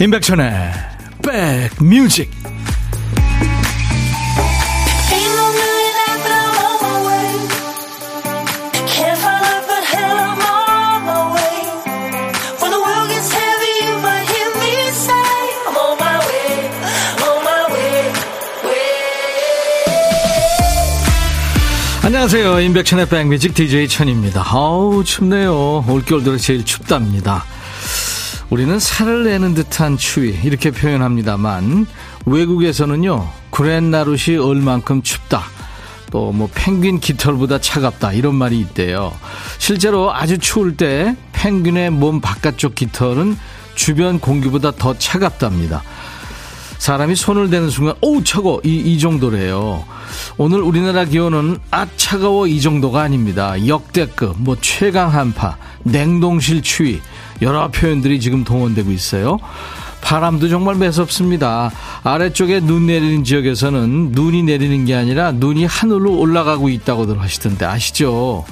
임백천의 백뮤직. 안녕하세요. 임백천의 백뮤직 DJ 천입니다. 아우 춥네요. 올겨울 들어 제일 춥답니다 우리는 살을 내는 듯한 추위 이렇게 표현합니다만 외국에서는요 구렛나룻이 얼만큼 춥다 또 뭐 펭귄 깃털보다 차갑다 이런 말이 있대요. 실제로 아주 추울 때 펭귄의 몸 바깥쪽 깃털은 주변 공기보다 더 차갑답니다. 사람이 손을 대는 순간 오우 차고 이, 이 정도래요. 오늘 우리나라 기온은 아 차가워. 이 정도가 아닙니다. 역대급 뭐 최강 한파 냉동실 추위 여러 표현들이 지금 동원되고 있어요. 바람도 정말 매섭습니다. 아래쪽에 눈 내리는 지역에서는 눈이 내리는 게 아니라 눈이 하늘로 올라가고 있다고들 하시던데 아시죠?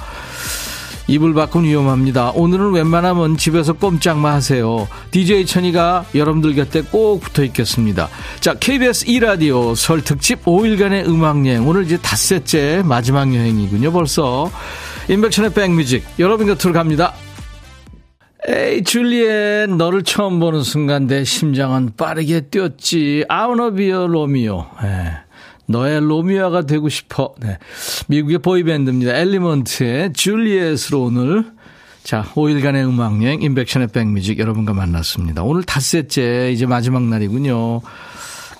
이불 밖은 위험합니다. 오늘은 웬만하면 집에서 꼼짝만 하세요. DJ 천이가 여러분들 곁에 꼭 붙어 있겠습니다. 자, KBS 2라디오 설 특집 5일간의 음악여행. 오늘 이제 닷새째 마지막 여행이군요, 벌써. 임백천의 백뮤직. 여러분 곁으로 갑니다. Hey, Juliet, 너를 처음 보는 순간 내 심장은 빠르게 뛰었지. I wanna be your Romeo. 네. 너의 로미오가 되고 싶어. 네. 미국의 보이밴드입니다. 엘리먼트의 줄리엣으로 오늘 자, 5일간의 음악여행 임백천의 백뮤직 여러분과 만났습니다. 오늘 닷새째 이제 마지막 날이군요.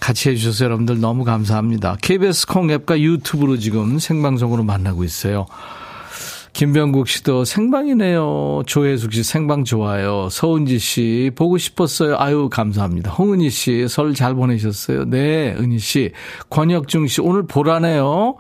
같이 해주셔서 여러분들 너무 감사합니다. KBS 콩 앱과 유튜브로 지금 생방송으로 만나고 있어요. 김병국 씨도 생방이네요. 조혜숙 씨 생방 좋아요. 서은지 씨 보고 싶었어요. 아유 감사합니다. 홍은희 씨 설 잘 보내셨어요. 네, 은희 씨. 권혁중 씨 오늘 보라네요.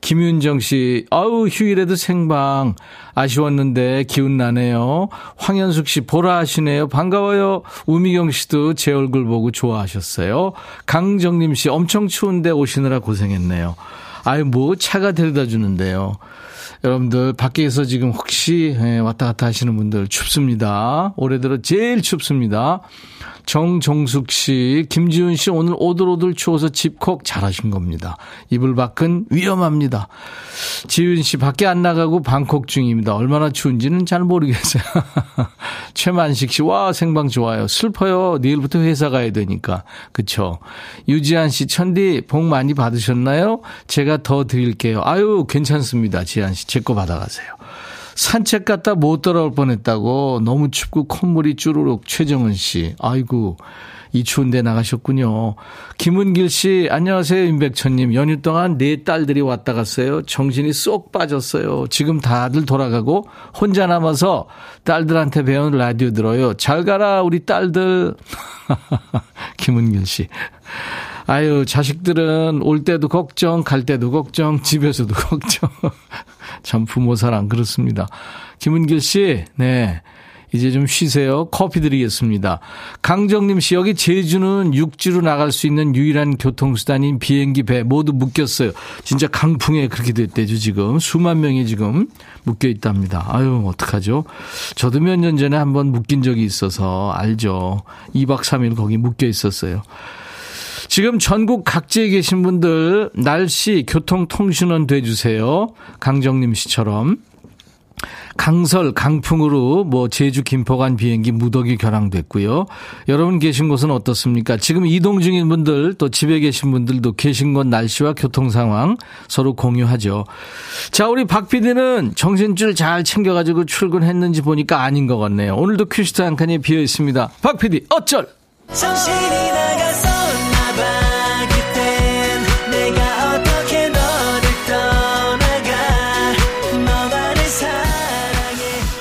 김윤정 씨 아유 휴일에도 생방 아쉬웠는데 기운 나네요. 황현숙 씨 보라 하시네요. 반가워요. 우미경 씨도 제 얼굴 보고 좋아하셨어요. 강정림 씨 엄청 추운데 오시느라 고생했네요. 아유 뭐 차가 데려다 주는데요. 여러분들 밖에서 지금 혹시 예, 왔다 갔다 하시는 분들 춥습니다. 올해 들어 제일 춥습니다. 정종숙 씨, 김지훈 씨 오늘 오들오들 추워서 집콕 잘하신 겁니다. 이불 밖은 위험합니다. 지훈 씨 밖에 안 나가고 방콕 중입니다. 얼마나 추운지는 잘 모르겠어요. 최만식 씨, 와 생방 좋아요. 슬퍼요. 내일부터 회사 가야 되니까. 그쵸. 유지한 씨, 천디 복 많이 받으셨나요? 제가 더 드릴게요. 아유 괜찮습니다. 지한 씨, 제거 받아가세요. 산책 갔다 못 돌아올 뻔했다고 너무 춥고 콧물이 쭈르륵 최정은 씨. 아이고 이 추운데 나가셨군요. 김은길 씨, 안녕하세요. 임백천님. 연휴 동안 네 딸들이 왔다 갔어요. 정신이 쏙 빠졌어요. 지금 다들 돌아가고 혼자 남아서 딸들한테 배운 라디오 들어요. 잘 가라, 우리 딸들. 김은길 씨. 아유, 자식들은 올 때도 걱정, 갈 때도 걱정, 집에서도 걱정. 참 부모 사랑 그렇습니다. 김은길 씨, 네. 이제 좀 쉬세요. 커피 드리겠습니다. 강정님 씨, 여기 제주는 육지로 나갈 수 있는 유일한 교통수단인 비행기 배 모두 묶였어요. 진짜 강풍에 그렇게 됐대죠, 지금. 수만 명이 지금 묶여 있답니다. 아유, 어떡하죠? 저도 몇 년 전에 한번 묶인 적이 있어서 알죠. 2박 3일 거기 묶여 있었어요. 지금 전국 각지에 계신 분들 날씨 교통통신원 돼주세요. 강정림 씨처럼. 강설, 강풍으로 뭐 제주 김포간 비행기 무더기 결항됐고요. 여러분 계신 곳은 어떻습니까? 지금 이동 중인 분들 또 집에 계신 분들도 계신 곳 날씨와 교통 상황 서로 공유하죠. 자, 우리 박 PD는 정신줄 잘 챙겨가지고 출근했는지 보니까 아닌 것 같네요. 오늘도 큐시트 한 칸이 비어 있습니다. 박 PD 어쩔! 정신이 나가서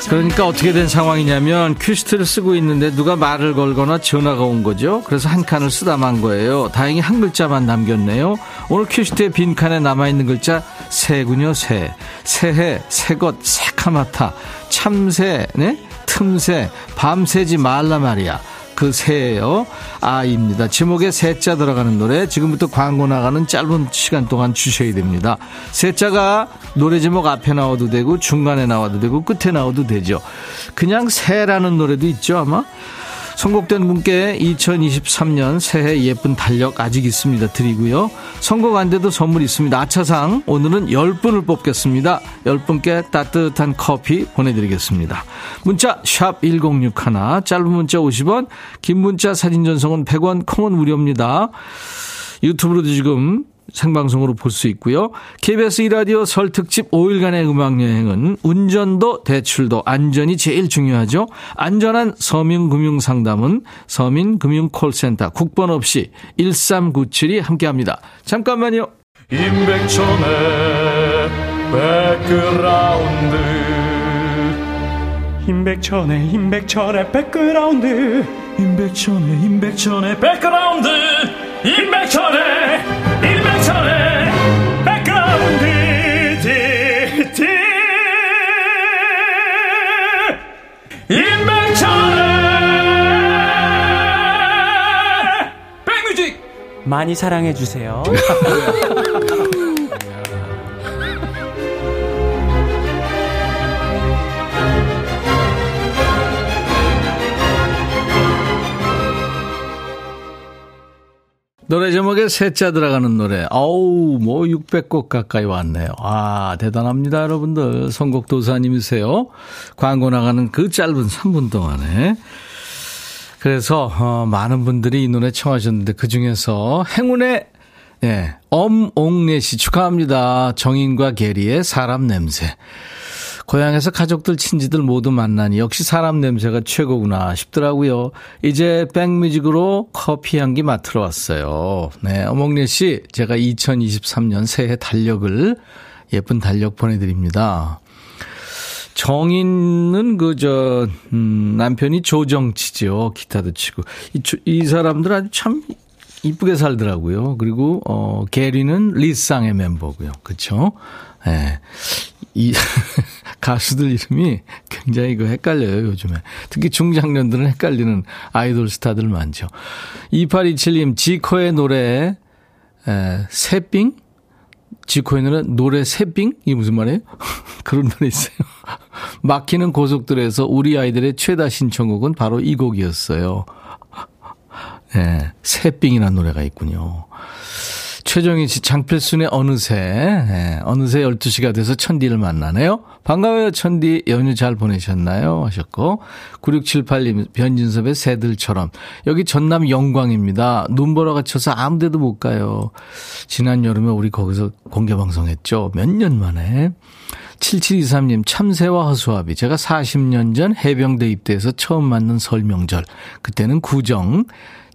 그러니까 어떻게 된 상황이냐면 큐시트를 쓰고 있는데 누가 말을 걸거나 전화가 온 거죠. 그래서 한 칸을 쓰다 만 거예요. 다행히 한 글자만 남겼네요. 오늘 큐시트의 빈 칸에 남아 있는 글자 새군요, 새. 새해, 새것, 새카마타, 참새, 네? 틈새, 밤새지 말라 말이야. 그 새예요. 아입니다. 제목에 새자 들어가는 노래 지금부터 광고 나가는 짧은 시간 동안 주셔야 됩니다. 새자가 노래 제목 앞에 나와도 되고 중간에 나와도 되고 끝에 나와도 되죠. 그냥 새라는 노래도 있죠 아마. 선곡된 분께 2023년 새해 예쁜 달력 아직 있습니다. 드리고요. 선곡 안 돼도 선물 있습니다. 아차상 오늘은 10분을 뽑겠습니다. 10분께 따뜻한 커피 보내드리겠습니다. 문자 1061, 짧은 문자 50원, 긴 문자 사진 전송은 100원, 콩은 무료입니다. 유튜브로도 지금 생방송으로 볼 수 있고요. KBS 이라디오 설 특집 5일간의 음악여행은 운전도 대출도 안전이 제일 중요하죠. 안전한 서민금융상담은 서민금융콜센터 국번 없이 1397이 함께합니다. 잠깐만요. 임백천의 백그라운드 임백천의 임백천의 백그라운드 임백천의 임백천의 백그라운드 임백천의 임백천의 임백천의 백뮤직 많이 사랑해 주세요. 노래 제목에 셋자 들어가는 노래. 아우, 뭐 600곡 가까이 왔네요. 아, 대단합니다, 여러분들. 선곡 도사님이세요. 광고 나가는 그 짧은 3분 동안에. 그래서 어, 많은 분들이 이 노래 청하셨는데 그 중에서 행운의 예, 엄옥래 씨 축하합니다. 정인과 게리의 사람 냄새. 고향에서 가족들, 친지들 모두 만나니 역시 사람 냄새가 최고구나 싶더라고요. 이제 백뮤직으로 커피 향기 맡으러 왔어요. 네, 어몽래 씨, 제가 2023년 새해 달력을 예쁜 달력 보내드립니다. 정인은 그, 저, 음, 남편이 조정치죠. 기타도 치고. 이, 이 사람들 아주 참 이쁘게 살더라고요. 그리고, 어, 게리는 리쌍의 멤버고요. 네. 이 가수들 이름이 굉장히 그 헷갈려요, 요즘에. 특히 중장년들은 헷갈리는 아이돌 스타들 많죠. 2827님, 지코의 노래, 에, 새빙? 지코의 노래, 노래 새빙? 이게 무슨 말이에요? 그런 노래 있어요. 막히는 고속도로에서 우리 아이들의 최다 신청곡은 바로 이 곡이었어요. 예, 새빙이라는 노래가 있군요. 최정희 씨, 장필순의 어느새, 네, 어느새 12시가 돼서 천디를 만나네요. 반가워요, 천디. 연휴 잘 보내셨나요? 하셨고. 9678님, 변진섭의 새들처럼. 여기 전남 영광입니다. 눈보라가 쳐서 아무 데도 못 가요. 지난 여름에 우리 거기서 공개방송 했죠. 몇 년 만에. 7723님, 참새와 허수아비. 제가 40년 전 해병대 입대해서 처음 맞는 설명절. 그때는 구정.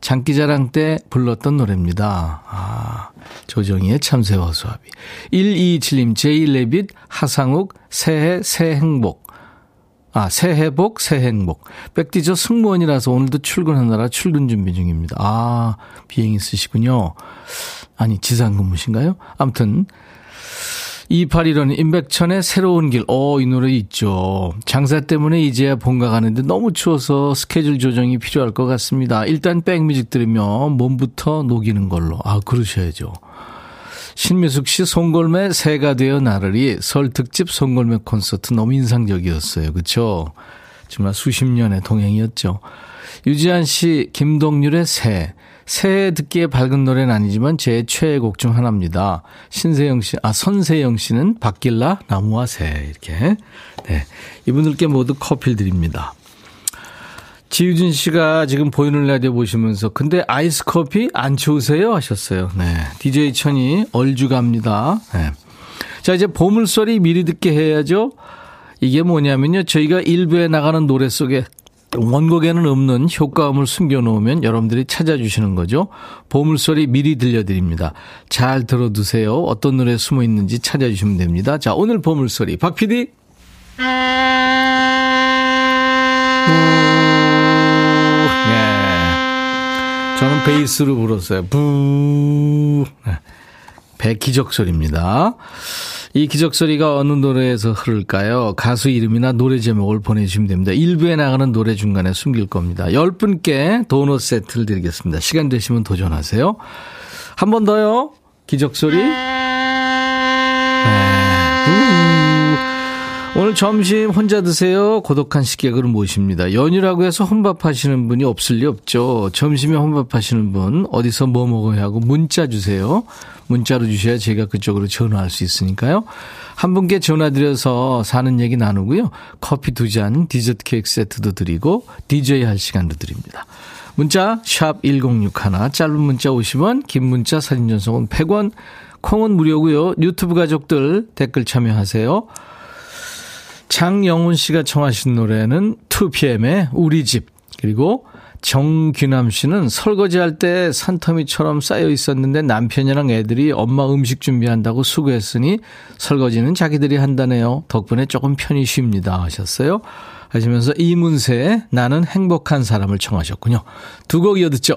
장기자랑 때 불렀던 노래입니다. 아, 조정희의 참새와 수합이. 127님, 제이레빗, 하상욱, 새해, 새행복. 아, 새해복, 새행복. 백디저 승무원이라서 오늘도 출근하느라 출근 준비 중입니다. 아, 비행 있으시군요. 아니, 지상 근무신가요? 아무튼, 2815는 임백천의 새로운 길. 어, 이 노래 있죠. 장사 때문에 이제야 본가 가는데 너무 추워서 스케줄 조정이 필요할 것 같습니다. 일단 백뮤직 들으면 몸부터 녹이는 걸로. 아, 그러셔야죠. 신미숙 씨 송골매 새가 되어 나르리 설 특집 송골매 콘서트 너무 인상적이었어요. 그렇죠? 정말 수십 년의 동행이었죠. 유지한 씨 김동률의 새 새해 듣기에 밝은 노래는 아니지만 제 최애 곡 중 하나입니다. 신세영 씨, 아, 선세영 씨는 바길라, 나무와 새. 이렇게. 네. 이분들께 모두 커피를 드립니다. 지유진 씨가 지금 보이는 라디오 보시면서 근데 아이스 커피 안 추우세요? 하셨어요. 네. DJ 천이 얼주 갑니다. 네. 자, 이제 보물소리 미리 듣게 해야죠. 이게 뭐냐면요. 저희가 일부에 나가는 노래 속에 원곡에는 없는 효과음을 숨겨놓으면 여러분들이 찾아주시는 거죠. 보물소리 미리 들려드립니다. 잘 들어두세요. 어떤 노래 숨어 있는지 찾아주시면 됩니다. 자, 오늘 보물소리. 박 PD. 네. 저는 베이스로 불었어요. 부. 네. 배 기적 소리입니다. 이 기적소리가 어느 노래에서 흐를까요? 가수 이름이나 노래 제목을 보내주시면 됩니다. 일부에 나가는 노래 중간에 숨길 겁니다. 10분께 도넛 세트를 드리겠습니다. 시간 되시면 도전하세요. 한 번 더요. 기적소리. 네. 오늘 점심 혼자 드세요. 고독한 식객을 모십니다. 연휴라고 해서 혼밥 하시는 분이 없을 리 없죠. 점심에 혼밥 하시는 분 어디서 뭐 먹어야 하고 문자 주세요. 문자로 주셔야 제가 그쪽으로 전화할 수 있으니까요. 한 분께 전화드려서 사는 얘기 나누고요. 커피 두 잔, 디저트 케이크 세트도 드리고 DJ 할 시간도 드립니다. 문자 샵 1061, 짧은 문자 50원, 긴 문자 사진 전송은 100원, 콩은 무료고요. 유튜브 가족들 댓글 참여하세요. 장영훈 씨가 청하신 노래는 2PM의 우리 집 그리고 정규남 씨는 설거지할 때 산더미처럼 쌓여 있었는데 남편이랑 애들이 엄마 음식 준비한다고 수고했으니 설거지는 자기들이 한다네요. 덕분에 조금 편히 쉽니다 하셨어요. 하시면서 이문세의 나는 행복한 사람을 청하셨군요. 두 곡 이어 듣죠.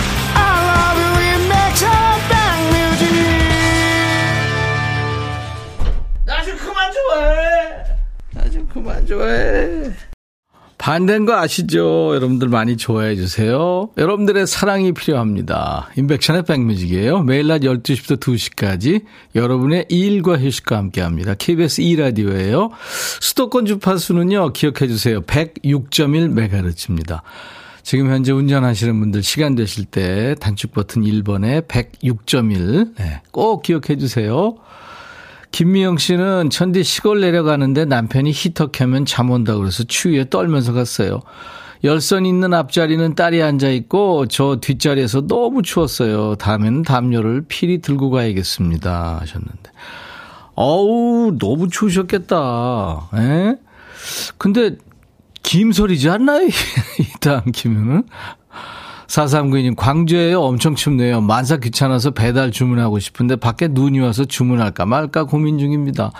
좋아해. 나 좀 그만 좋아해. 반대인 거 아시죠? 여러분들 많이 좋아해 주세요. 여러분들의 사랑이 필요합니다. 인백션의 백뮤직이에요. 매일 낮 12시부터 2시까지 여러분의 일과 휴식과 함께 합니다. KBS 2라디오예요. 수도권 주파수는요, 기억해 주세요. 106.1MHz입니다. 지금 현재 운전하시는 분들 시간 되실 때 단축 버튼 1번에 106.1. 네, 꼭 기억해 주세요. 김미영 씨는 천디 시골 내려가는데 남편이 히터 켜면 잠 온다 그래서 추위에 떨면서 갔어요. 열선 있는 앞자리는 딸이 앉아 있고 저 뒷자리에서 너무 추웠어요. 다음에는 담요를 필히 들고 가야겠습니다. 하셨는데. 어우, 너무 추우셨겠다. 에? 근데 김설이지 않나요? 이 다음 기면은. 4392님, 광주에요. 엄청 춥네요. 만사 귀찮아서 배달 주문하고 싶은데 밖에 눈이 와서 주문할까 말까 고민 중입니다.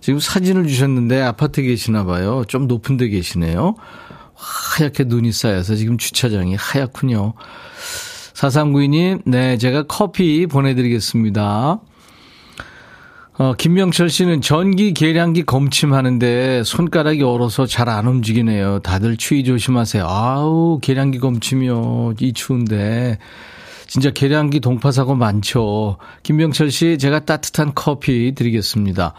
지금 사진을 주셨는데 아파트 계시나 봐요. 좀 높은 데 계시네요. 하얗게 눈이 쌓여서 지금 주차장이 하얗군요. 4392님, 네, 제가 커피 보내드리겠습니다. 어, 김명철 씨는 전기 계량기 검침하는데 손가락이 얼어서 잘 안 움직이네요. 다들 추위 조심하세요. 아우, 계량기 검침이요. 이 추운데. 진짜 계량기 동파사고 많죠. 김명철 씨, 제가 따뜻한 커피 드리겠습니다.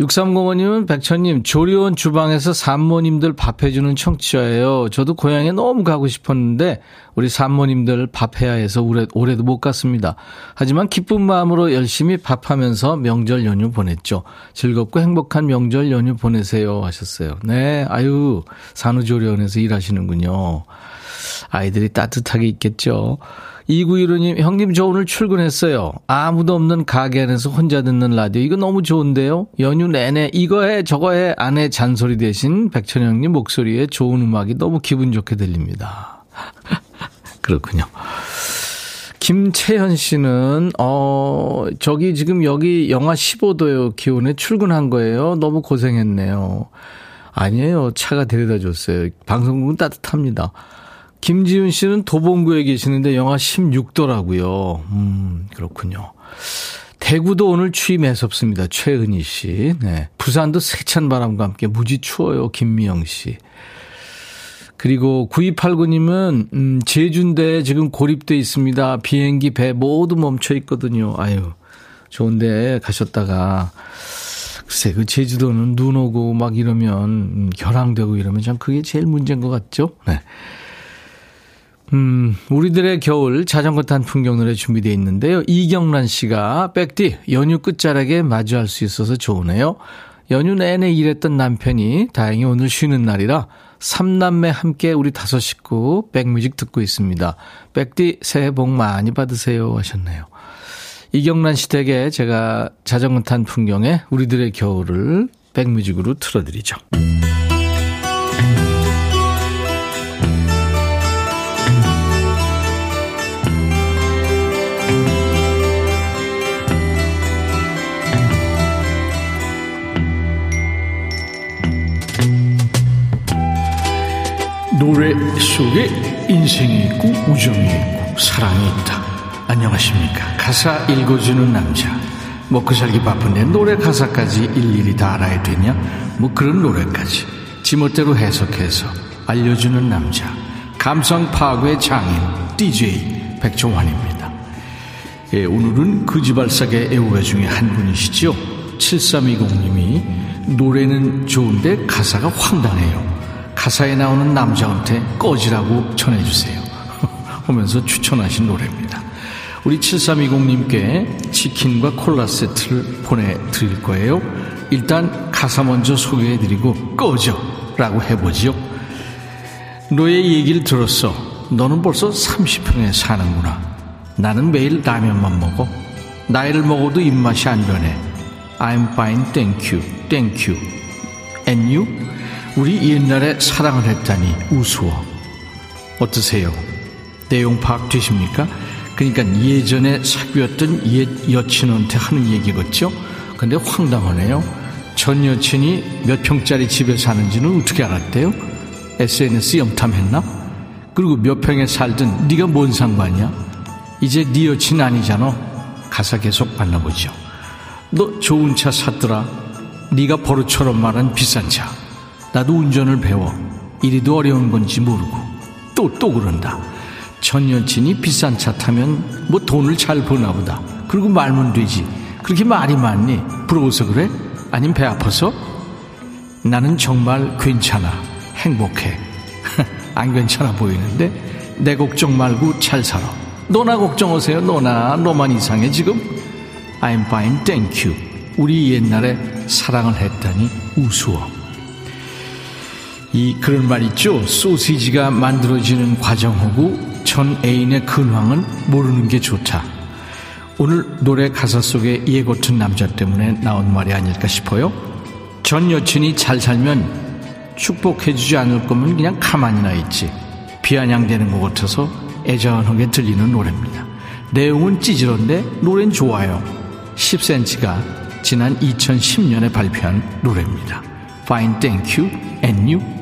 6305님은 백천님, 조리원 주방에서 산모님들 밥해주는 청취자예요. 저도 고향에 너무 가고 싶었는데, 우리 산모님들 밥해야 해서 올해, 올해도 못 갔습니다. 하지만 기쁜 마음으로 열심히 밥하면서 명절 연휴 보냈죠. 즐겁고 행복한 명절 연휴 보내세요. 하셨어요. 네, 아유, 산후조리원에서 일하시는군요. 아이들이 따뜻하게 있겠죠. 2915님, 형님, 저 오늘 출근했어요. 아무도 없는 가게 안에서 혼자 듣는 라디오. 이거 너무 좋은데요? 연휴 내내 이거 해, 저거 해, 아내 잔소리 대신 백천형님 목소리에 좋은 음악이 너무 기분 좋게 들립니다. 그렇군요. 김채현 씨는, 어, 저기 지금 여기 영하 15도요. 기온에 출근한 거예요. 너무 고생했네요. 아니에요. 차가 데려다 줬어요. 방송국은 따뜻합니다. 김지윤 씨는 도봉구에 계시는데 영하 16도라고요. 음, 그렇군요. 대구도 오늘 추위 매섭습니다. 최은희 씨. 네. 부산도 세찬 바람과 함께 무지 추워요. 김미영 씨. 그리고 9289님은, 음, 제주인데 지금 고립돼 있습니다. 비행기, 배 모두 멈춰 있거든요. 아유, 좋은데 가셨다가. 글쎄, 그 제주도는 눈 오고 막 이러면, 음, 결항되고 이러면 참 그게 제일 문제인 것 같죠? 네. 음, 우리들의 겨울 자전거 탄 풍경 노래 준비되어 있는데요. 이경란 씨가 백디 연휴 끝자락에 마주할 수 있어서 좋으네요. 연휴 내내 일했던 남편이 다행히 오늘 쉬는 날이라 삼남매 함께 우리 다섯 식구 백뮤직 듣고 있습니다. 백디 새해 복 많이 받으세요 하셨네요. 이경란 씨 댁에 제가 자전거 탄 풍경에 우리들의 겨울을 백뮤직으로 틀어드리죠. 노래 속에 인생이 있고 우정이 있고 사랑이 있다. 안녕하십니까. 가사 읽어주는 남자. 먹고 살기 바쁜데 노래 가사까지 일일이 다 알아야 되냐? 뭐 그런 노래까지. 지멋대로 해석해서 알려주는 남자. 감성 파괴 장인 DJ 백종환입니다. 예, 오늘은 그지발사계 애호가 중에 한 분이시죠. 7320님이 노래는 좋은데 가사가 황당해요. 가사에 나오는 남자한테 꺼지라고 전해주세요. 하면서 추천하신 노래입니다. 우리 7320님께 치킨과 콜라 세트를 보내드릴 거예요. 일단 가사 먼저 소개해드리고 꺼져 라고 해보지요. 너의 얘기를 들었어. 너는 벌써 30평에 사는구나. 나는 매일 라면만 먹어. 나이를 먹어도 입맛이 안 변해. I'm fine, thank you, thank you. And you? 우리 옛날에 사랑을 했다니 우스워. 어떠세요? 내용 파악되십니까? 그러니까 예전에 사귀었던 옛 여친한테 하는 얘기겠죠? 근데 황당하네요. 전 여친이 몇 평짜리 집에 사는지는 어떻게 알았대요? SNS 염탐했나? 그리고 몇 평에 살든 네가 뭔 상관이야? 이제 네 여친 아니잖아. 가사 계속 만나보죠. 너 좋은 차 샀더라. 네가 버릇처럼 말한 비싼 차. 나도 운전을 배워. 이리도 어려운 건지 모르고. 또, 또 그런다. 전 여친이 비싼 차 타면 뭐 돈을 잘 버나 보다. 그리고 말면 되지. 그렇게 말이 많니? 부러워서 그래? 아님 배 아파서? 나는 정말 괜찮아. 행복해. 안 괜찮아 보이는데? 내 걱정 말고 잘 살아. 너나 걱정하세요. 너나. 너만 이상해, 지금? I'm fine, thank you. 우리 옛날에 사랑을 했다니 우스워. 이 그런 말 있죠. 소시지가 만들어지는 과정하고 전 애인의 근황은 모르는 게 좋다. 오늘 노래 가사 속에 예 같은 남자 때문에 나온 말이 아닐까 싶어요. 전 여친이 잘 살면 축복해주지 않을 거면 그냥 가만히나 있지. 비아냥대는 것 같아서 애절하게 들리는 노래입니다. 내용은 찌질한데 노래는 좋아요. 10cm가 지난 2010년에 발표한 노래입니다. Fine, thank you, and you.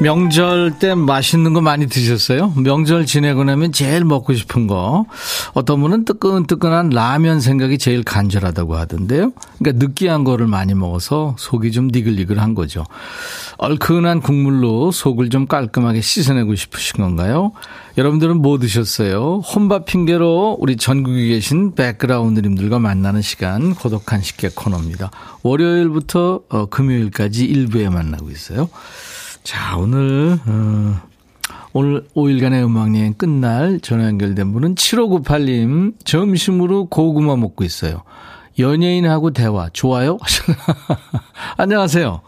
명절 때 맛있는 거 많이 드셨어요? 명절 지내고 나면 제일 먹고 싶은 거. 어떤 분은 뜨끈뜨끈한 라면 생각이 제일 간절하다고 하던데요. 그러니까 느끼한 거를 많이 먹어서 속이 좀 니글니글한 거죠. 얼큰한 국물로 속을 좀 깔끔하게 씻어내고 싶으신 건가요? 여러분들은 뭐 드셨어요? 혼밥 핑계로 우리 전국에 계신 백그라운드님들과 만나는 시간 고독한 식객 코너입니다. 월요일부터 어, 금요일까지 일부에 만나고 있어요. 자, 오늘, 어, 오늘 5일간의 음악여행 끝날 전화 연결된 분은 7598님, 점심으로 고구마 먹고 있어요. 연예인하고 대화, 좋아요? 안녕하세요.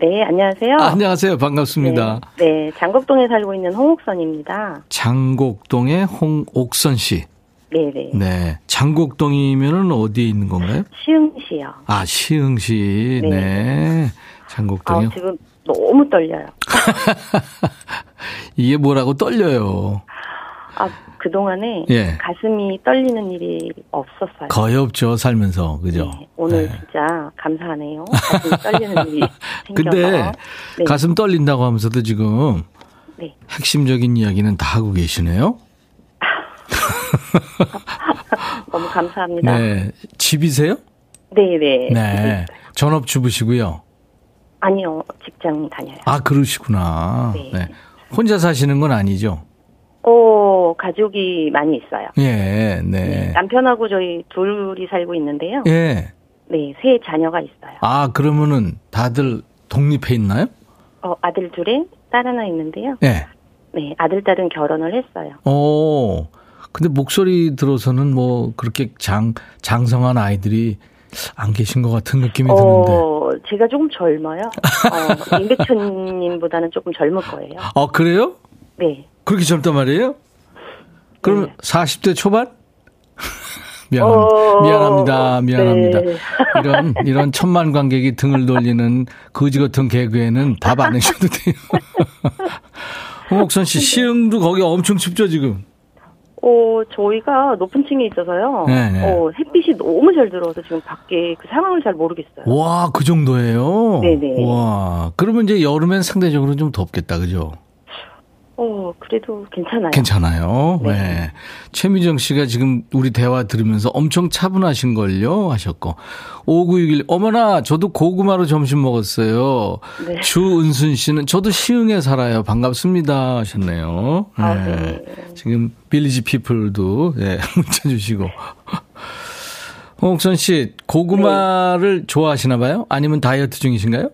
네, 안녕하세요. 아, 안녕하세요. 반갑습니다. 네, 네, 장곡동에 살고 있는 홍옥선입니다. 장곡동의 홍옥선 씨. 네네. 네. 장곡동이면은 어디에 있는 건가요? 시흥시요. 아, 시흥시. 네. 네. 장곡동에. 아, 지금 너무 떨려요. 이게 뭐라고 떨려요? 아, 그동안에 예. 가슴이 떨리는 일이 없었어요. 거의 없죠, 살면서. 그죠? 네, 오늘 네. 진짜 감사하네요. 가슴이 떨리는 일이 생겨서. 근데 네. 가슴 떨린다고 하면서도 지금 네. 핵심적인 이야기는 다 하고 계시네요. 너무 감사합니다. 네. 집이세요? 네네. 네. 전업주부시고요. 아니요, 직장 다녀요. 아, 그러시구나. 네. 네. 혼자 사시는 건 아니죠? 오, 가족이 많이 있어요. 예, 네. 남편하고 저희 둘이 살고 있는데요. 예. 네, 세 자녀가 있어요. 아, 그러면은 다들 독립해 있나요? 어, 아들 둘에 딸 하나 있는데요. 예. 네, 아들, 딸은 결혼을 했어요. 오. 근데 목소리 들어서는 뭐 그렇게 장, 장성한 아이들이 안 계신 것 같은 느낌이 드는데. 어, 제가 조금 젊어요. 어, 임백천님보다는 조금 젊을 거예요. 아, 그래요? 네. 그렇게 젊단 말이에요? 그럼 네. 40대 초반? 미안합니다. 어, 미안합니다. 미안합니다. 네. 이런, 이런 천만 관객이 등을 돌리는 거지 같은 개그에는 답 안 해주셔도 돼요. 홍옥선 씨, 시흥도 거기 엄청 춥죠, 지금? 어, 저희가 높은 층에 있어서요. 네, 네. 어, 햇빛이 너무 잘 들어와서 지금 밖에 그 상황을 잘 모르겠어요. 와, 그 정도예요? 네네. 와, 그러면 이제 여름엔 상대적으로 좀 덥겠다, 그죠? 어, 그래도 괜찮아요. 괜찮아요. 네. 네. 최미정 씨가 지금 우리 대화 들으면서 엄청 차분하신 걸요 하셨고. 5961, 어머나, 저도 고구마로 점심 먹었어요. 네. 주은순 씨는 저도 시흥에 살아요. 반갑습니다. 하셨네요. 아, 네. 지금 빌리지 피플도 네, 문자 주시고. 홍옥선 씨, 고구마를 좋아하시나 봐요? 아니면 다이어트 중이신가요?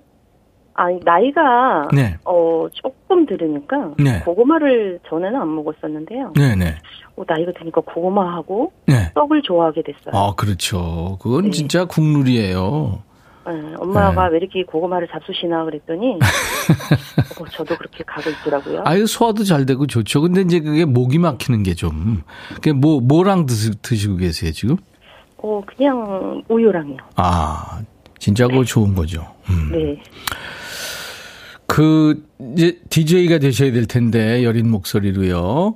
아니, 나이가, 네. 어, 조금 들으니까, 네. 고구마를 전에는 안 먹었었는데요. 네네. 어, 나이가 드니까 고구마하고 네. 떡을 좋아하게 됐어요. 아, 그렇죠. 그건 네. 진짜 국룰이에요. 네, 엄마가 네. 왜 이렇게 고구마를 잡수시나 그랬더니, 어, 저도 그렇게 가고 있더라고요. 아유, 소화도 잘 되고 좋죠. 근데 이제 그게 목이 막히는 게 좀. 그게 뭐, 뭐랑 드시, 드시고 계세요, 지금? 어, 그냥 우유랑요. 아, 진짜 그거 좋은 거죠. 음. 네. 그, 이제 DJ가 되셔야 될 텐데, 여린 목소리로요.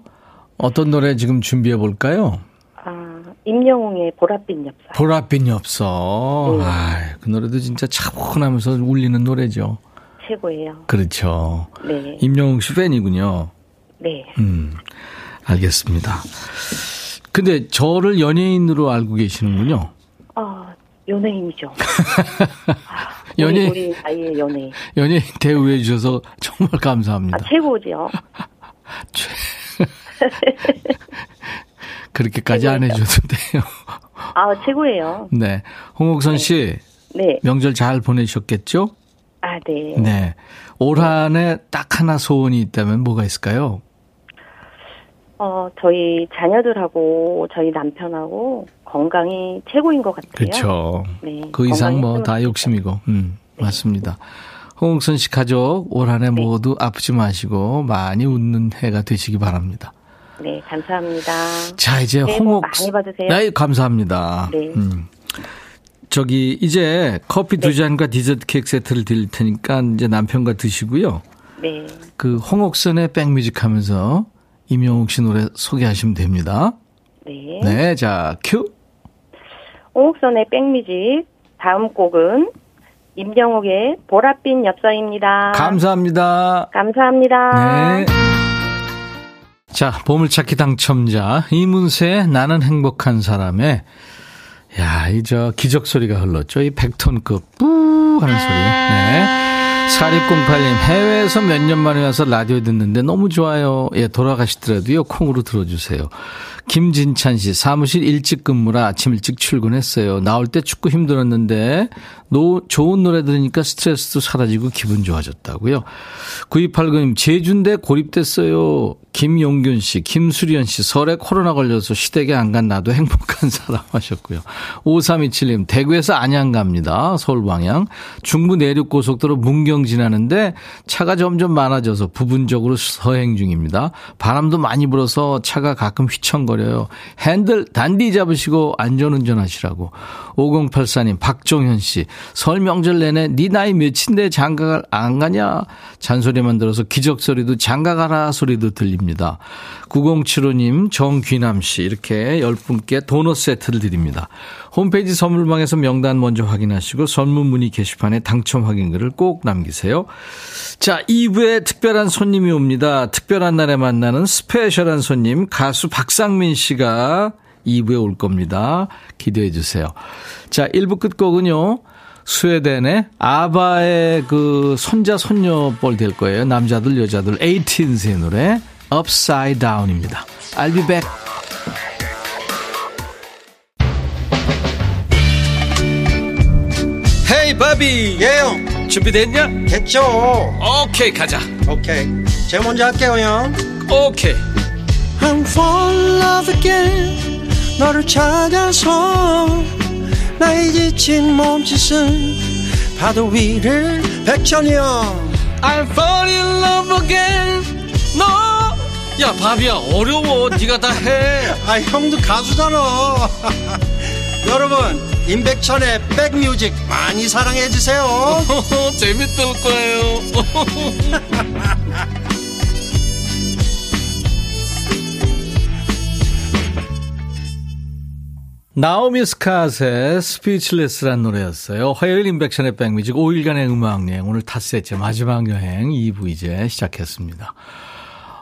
어떤 노래 지금 준비해 볼까요? 아, 임영웅의 보랏빛 엽사. 보랏빛이 없어. 네. 아, 그 노래도 진짜 차분하면서 울리는 노래죠. 최고예요. 그렇죠. 네. 임영웅 씨 팬이군요. 네. 음, 알겠습니다. 근데 저를 연예인으로 알고 계시는군요. 아, 연예인이죠. 아, 연예인. 우리, 우리 아이의 연예인. 연예인 대우해 주셔서 정말 감사합니다. 아, 최고죠. 그렇게까지 안 해줘도 돼요. 아, 최고예요. 네. 홍옥선 씨, 네. 명절 잘 보내셨겠죠? 아, 네. 네. 올 한 해 딱 하나 소원이 있다면 뭐가 있을까요? 어, 저희 자녀들하고 저희 남편하고 건강이 최고인 것 같아요. 그렇죠. 네. 그 이상 뭐 다. 욕심이고. 음, 맞습니다. 홍옥선 씨 가족 올 한해 네. 모두 아프지 마시고 많이 웃는 해가 되시기 바랍니다. 네, 감사합니다. 자, 이제 홍옥. 많이 받으세요. 네, 감사합니다. 네. 음. 저기, 이제 커피 두 네. 잔과 디저트 케이크 세트를 드릴 테니까 이제 남편과 드시고요. 네. 그 홍옥선의 백뮤직 하면서 임영웅 씨 노래 소개하시면 됩니다. 네. 네, 자, 큐. 홍옥선의 백뮤직 다음 곡은 임영옥의 보랏빛 엽서입니다. 감사합니다. 감사합니다. 네. 자, 보물찾기 당첨자 이문세의 나는 행복한 사람에 야, 이 저 기적 소리가 흘렀죠. 이 100톤급 뿌 하는 소리. 네. 4608님, 해외에서 몇 년 만에 와서 라디오 듣는데 너무 좋아요. 예, 돌아가시더라도요, 콩으로 들어주세요. 김진찬 씨, 사무실 일찍 근무라 아침 일찍 출근했어요. 나올 때 축구 힘들었는데, 노, 좋은 노래 들으니까 스트레스도 사라지고 기분 좋아졌다고요. 9289님, 제주인데 고립됐어요. 김용균 씨, 김수련 씨, 설에 코로나 걸려서 시댁에 안 간 나도 행복한 사람 하셨고요. 5327님, 대구에서 안양 갑니다. 서울 방향. 중부 내륙 고속도로 문경 지나는데 차가 점점 많아져서 부분적으로 서행 중입니다. 바람도 많이 불어서 차가 가끔 휘청거려요. 핸들 단디 잡으시고 안전운전 하시라고. 5084님, 박종현 씨, 설 명절 내내 네 나이 몇인데 장가갈 안 가냐? 잔소리만 들어서 기적소리도 장가 가라 소리도 들립니다. 9075님, 정귀남 씨, 이렇게 10분께 도넛 세트를 드립니다. 홈페이지 선물방에서 명단 먼저 확인하시고 선물 문의 게시판에 당첨 확인글을 꼭 남기세요. 자, 2부에 특별한 손님이 옵니다. 특별한 날에 만나는 스페셜한 손님, 가수 박상민 씨가 2부에 올 겁니다. 기대해 주세요. 자, 1부 끝곡은요. 스웨덴의 아바의 그 손자 손녀뻘 될 거예요. 남자들 여자들 에이틴스의 노래 Upside Down입니다. I'll be back. 헤이 바비 예영. 준비됐냐? 됐죠. 오케이 가자. 오케이. 제가 먼저 할게요 형. 오케이. I'm fall in love again. 너를 찾아서 나의 지친 몸짓은 파도 위를 백천이야 I'm fall in love again. 너 야 바비야. 어려워. 네가 다 해. 아 형도 가수잖아. 여러분 임백천의 백뮤직 많이 사랑해 주세요. 재밌을 거예요. 나오미 스캇의 스피치레스란 노래였어요. 화요일 인백션의 백뮤직 5일간의 음악여행. 오늘 탓셋째 마지막 여행 2부 이제 시작했습니다.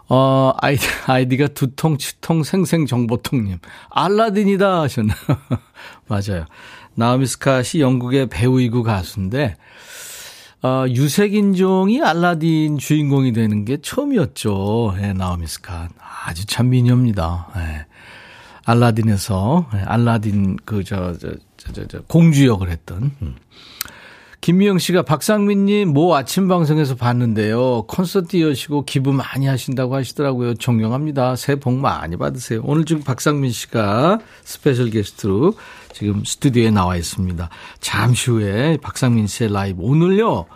어, 아이디, 아이디가 두통, 치통, 생생정보통님. 알라딘이다 하셨나. 맞아요. 나오미 스캇이 영국의 배우이고 가수인데, 어, 유색인종이 알라딘 주인공이 되는 게 처음이었죠. 예, 나오미 스캇. 아주 참 미녀입니다. 예. 알라딘에서, 예, 알라딘 그, 저, 저, 저, 저, 저 공주 역을 했던. 음. 김미영 씨가 박상민님 모 아침 방송에서 봤는데요. 콘서트 여시고 기부 많이 하신다고 하시더라고요. 존경합니다. 새해 복 많이 받으세요. 오늘 지금 박상민 씨가 스페셜 게스트로 지금 스튜디오에 나와 있습니다. 잠시 후에 박상민 씨의 라이브. 오늘요.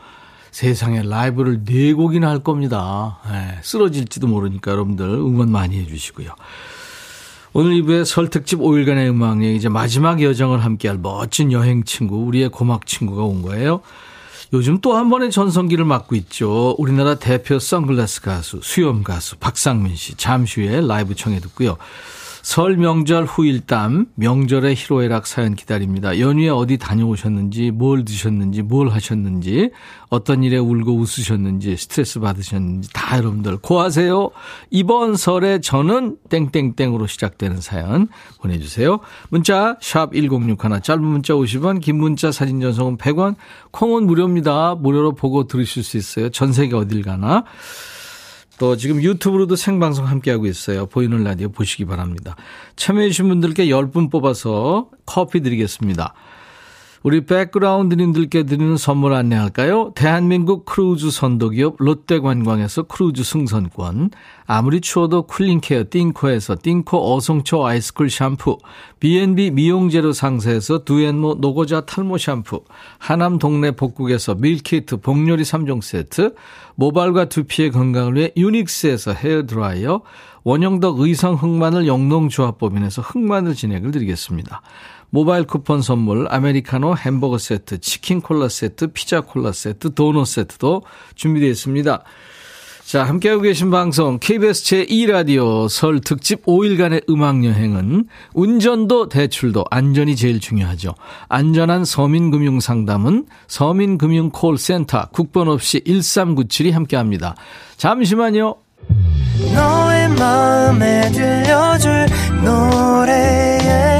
세상에 라이브를 네 곡이나 할 겁니다. 네, 쓰러질지도 모르니까 여러분들 응원 많이 해주시고요. 오늘 2부의 설 특집 5일간의 음악 여행 이제 마지막 여정을 함께할 멋진 여행 친구, 우리의 고막 친구가 온 거예요. 요즘 또 한 번의 전성기를 맞고 있죠. 우리나라 대표 선글라스 가수, 수염 가수 박상민 씨. 잠시 후에 라이브 청해 듣고요. 설 명절 후일담, 명절의 희로애락 사연 기다립니다. 연휴에 어디 다녀오셨는지, 뭘 드셨는지, 뭘 하셨는지, 어떤 일에 울고 웃으셨는지, 스트레스 받으셨는지 다 여러분들 고하세요. 이번 설에 저는 땡땡땡으로 시작되는 사연 보내주세요. 문자 샵 1061, 짧은 문자 50원, 긴 문자 사진 전송은 100원, 콩은 무료입니다. 무료로 보고 들으실 수 있어요. 전 세계 어딜 가나. 또 지금 유튜브로도 생방송 함께하고 있어요. 보이는 라디오 보시기 바랍니다. 참여해주신 분들께 10분 뽑아서 커피 드리겠습니다. 우리 백그라운드님들께 드리는 선물 안내할까요? 대한민국 크루즈 선도기업 롯데관광에서 크루즈 승선권, 아무리 추워도 cooling care 띵코에서 띵코 어성초 아이스쿨 샴푸, B&B 미용재료 상세에서 두앤모 노고자 탈모 샴푸, 하남 동네 복국에서 밀키트 복요리 3종 세트, 모발과 두피의 건강을 위해 유닉스에서 헤어드라이어, 원형덕 의성 흑마늘 영농조합법인에서 흑마늘 진행을 드리겠습니다. 모바일 쿠폰 선물, 아메리카노 햄버거 세트, 치킨 콜라 세트, 피자 콜라 세트, 도넛 세트도 준비되어 있습니다. 자, 함께하고 계신 방송 KBS 제2라디오 설 특집 5일간의 음악여행은 운전도 대출도 안전이 제일 중요하죠. 안전한 서민금융상담은 서민금융콜센터 국번 없이 1397이 함께합니다. 잠시만요. 너의 마음에 들려줄 노래에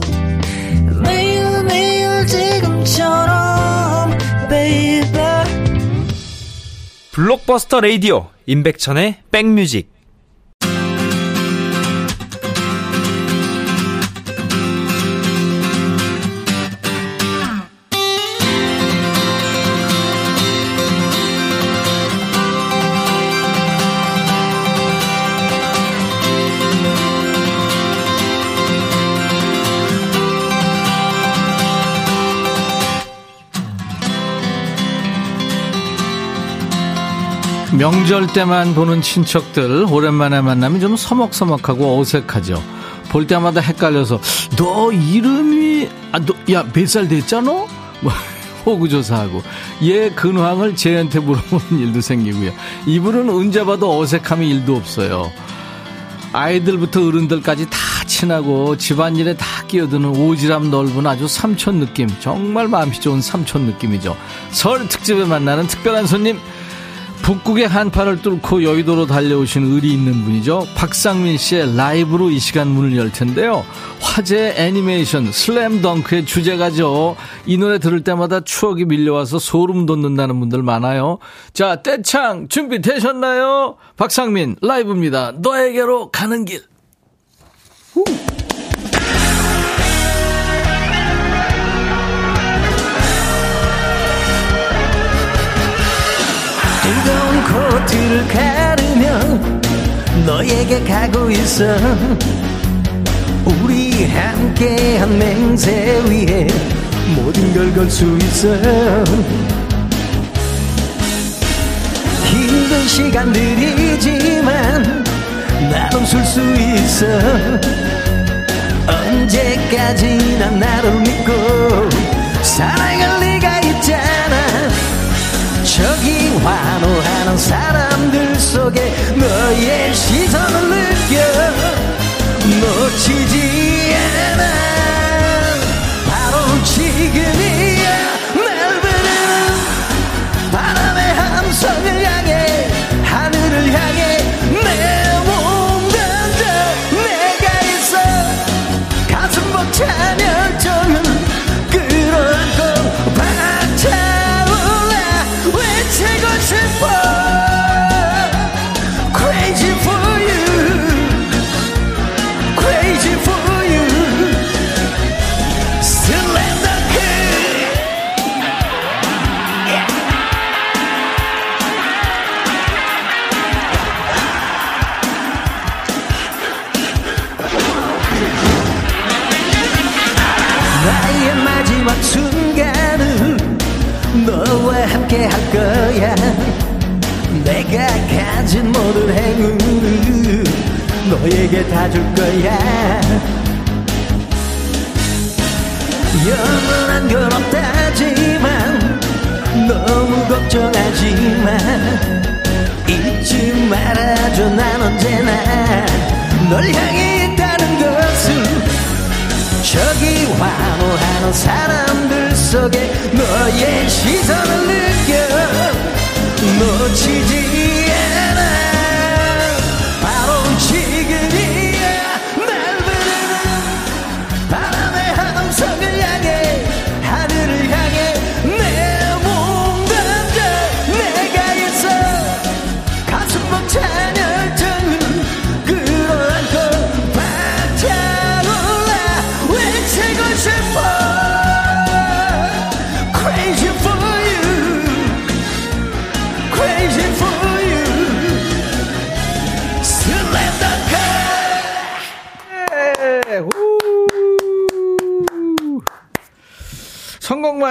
매일 매일 지금처럼 baby. 블록버스터 레이디오 임백천의 백뮤직 명절 때만 보는 친척들 오랜만에 만나면 좀 서먹서먹하고 어색하죠. 볼 때마다 헷갈려서 너 이름이 아 너야몇 살 됐잖아? 뭐 호구조사하고 얘 근황을 쟤한테 물어보는 일도 생기고요. 이분은 언제 봐도 어색함이 일도 없어요. 아이들부터 어른들까지 다 친하고 집안일에 다 끼어드는 오지랖 넓은 아주 삼촌 느낌 정말 마음이 좋은 삼촌 느낌이죠. 설 특집에 만나는 특별한 손님 북극의 한파를 뚫고 여의도로 달려오신 의리 있는 분이죠. 박상민 씨의 라이브로 이 시간 문을 열 텐데요. 화제 애니메이션 슬램덩크의 주제가죠. 이 노래 들을 때마다 추억이 밀려와서 소름 돋는다는 분들 많아요. 자, 떼창 준비되셨나요? 박상민 라이브입니다. 너에게로 가는 길. 뜨 코트를 가르며 너에게 가고 있어. 우리 함께한 맹세 위에 모든 걸 걸 수 있어. 힘든 시간들이지만 난 웃을 수 있어. 언제까지나 나를 믿고 사랑할 환호하는 사람들 속에 너의 시선을 느껴 놓치지 않아. 바로 지금이 가진 모든 행운을 너에게 다 줄 거야. 영원한 건 없다지만 너무 걱정하지 마 잊지 말아줘. 난 언제나 널 향해 있다는 것을 저기 환호하는 사람들 속에 너의 시선을 느껴 놓치지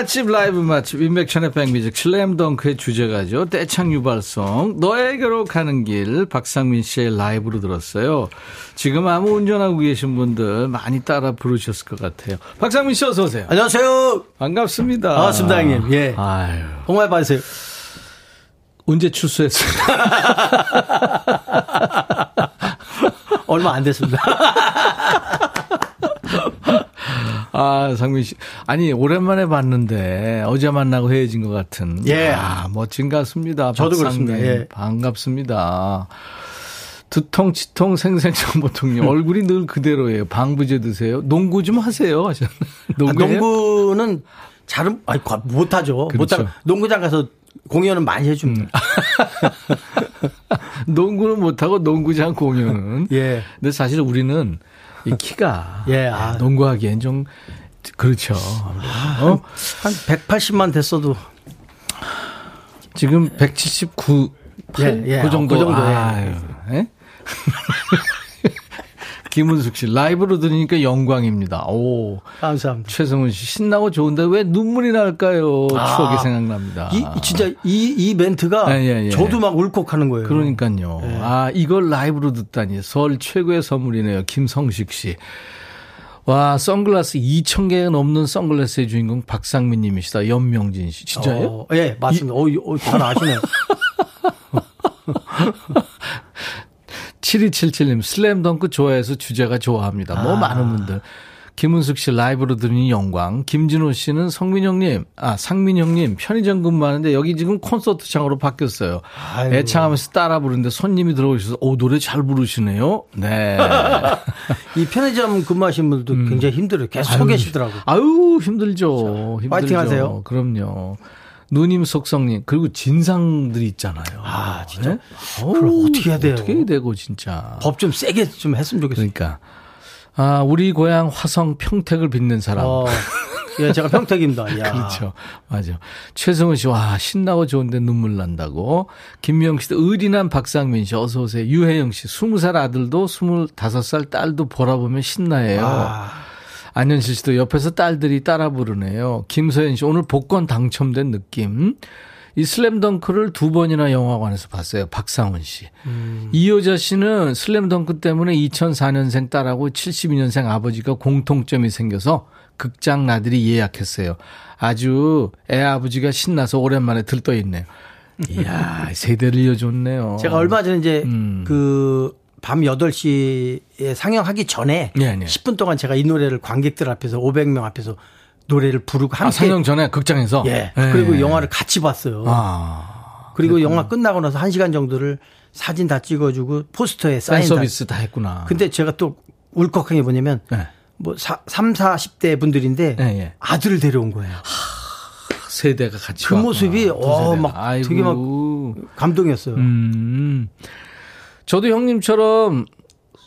맛집 라이브 맛집 인백천의 백뮤직 슬램덩크의 주제가죠. 떼창 유발성 너에게로 가는 길 박상민 씨의 라이브로 들었어요. 지금 아무 운전하고 계신 분들 많이 따라 부르셨을 것 같아요. 박상민 씨 어서 오세요. 안녕하세요. 반갑습니다. 반갑습니다, 형님. 예. 아유 복 많이 받으세요. 언제 출소했어요? 얼마 안 됐습니다. 아, 상민 씨. 아니, 오랜만에 봤는데, 어제 만나고 헤어진 것 같은. 예. 아, 멋진 가수입니다. 저도 박상민. 그렇습니다. 예. 반갑습니다. 두통, 치통, 생생정보통님. 얼굴이 늘 그대로예요. 방부제 드세요. 농구 좀 하세요. 하셨나? 아, 농구. 농구는 잘은 아니 과- 못하죠. 그렇죠. 못하 농구장 가서 공연은 많이 해줍니다. 농구는 못하고 농구장 공연은. 예. 근데 사실 우리는 이 키가. 예, 아. 농구하기엔 좀, 그렇죠. 어? 한 180만 됐어도 지금 179, 예, 예. 그 정도. 그 정도, 예. 아유, 예? 김은숙 씨, 라이브로 들으니까 영광입니다. 오. 감사합니다. 최성훈 씨, 신나고 좋은데 왜 눈물이 날까요? 아. 추억이 생각납니다. 이, 이 진짜 이, 이 멘트가 예, 예, 예. 저도 막 울컥하는 거예요. 그러니까요. 예. 아, 이걸 라이브로 듣다니. 설 최고의 선물이네요. 김성식 씨. 와, 선글라스 2,000개가 넘는 선글라스의 주인공 박상민 님이시다. 연명진 씨. 진짜예요? 어, 예, 맞습니다. 어, 이- 어, 잘 아시네. 7277님, 슬램덩크 좋아해서 주제가 좋아합니다. 뭐 아. 많은 분들. 김은숙 씨 라이브로 들으니 영광. 김진호 씨는 성민영님, 아, 상민영님 편의점 근무하는데 여기 지금 콘서트장으로 바뀌었어요. 아이고. 애창하면서 따라 부르는데 손님이 들어오셔서, 오, 노래 잘 부르시네요. 네. 이 편의점 근무하시는 분들도 굉장히 힘들어요. 계속 서 계시더라고. 아유, 힘들죠. 힘들죠. 파이팅 하세요. 그럼요. 누님 속성님, 그리고 진상들이 있잖아요. 아, 진짜? 네? 그걸 어우, 어떻게 해야 돼요? 어떻게 해야 되고, 진짜. 법 좀 세게 좀 했으면 좋겠어요. 그러니까. 아, 우리 고향 화성 평택을 빚는 사람. 어, 예, 제가 평택입니다. 야. 그렇죠. 맞아. 최승훈 씨, 와, 신나고 좋은데 눈물 난다고. 김미영 씨도 의리난 박상민 씨, 어서오세요. 유혜영 씨, 20살 아들도 25살 딸도 보라 보면 신나해요. 아, 안현실 씨도 옆에서 딸들이 따라 부르네요. 김서연 씨, 오늘 복권 당첨된 느낌. 이 슬램덩크를 두 번이나 영화관에서 봤어요. 박상원 씨. 이효자 씨는 슬램덩크 때문에 2004년생 딸하고 72년생 아버지가 공통점이 생겨서 극장 나들이 예약했어요. 아주 애 아버지가 신나서 오랜만에 들떠 있네요. 이야, 세대를 이어줬네요. 제가 얼마 전에 이제 음. 그 밤 8시에 상영하기 전에 네, 네. 10분 동안 제가 이 노래를 관객들 앞에서 500명 앞에서 노래를 부르고 함께 아, 상영 전에 극장에서? 예. 예. 그리고 영화를 같이 봤어요. 아. 그리고 영화 끝나고 나서 1시간 정도를 사진 다 찍어주고 포스터에 사인. 서비스 다 했구나. 근데 제가 또 울컥한 게 뭐냐면 네. 뭐 사, 3, 40대 분들인데 예, 예. 아들을 데려온 거예요. 세대가 같이 그 왔구나. 모습이 두 어. 막. 되게 막 감동이었어요. 음. 저도 형님처럼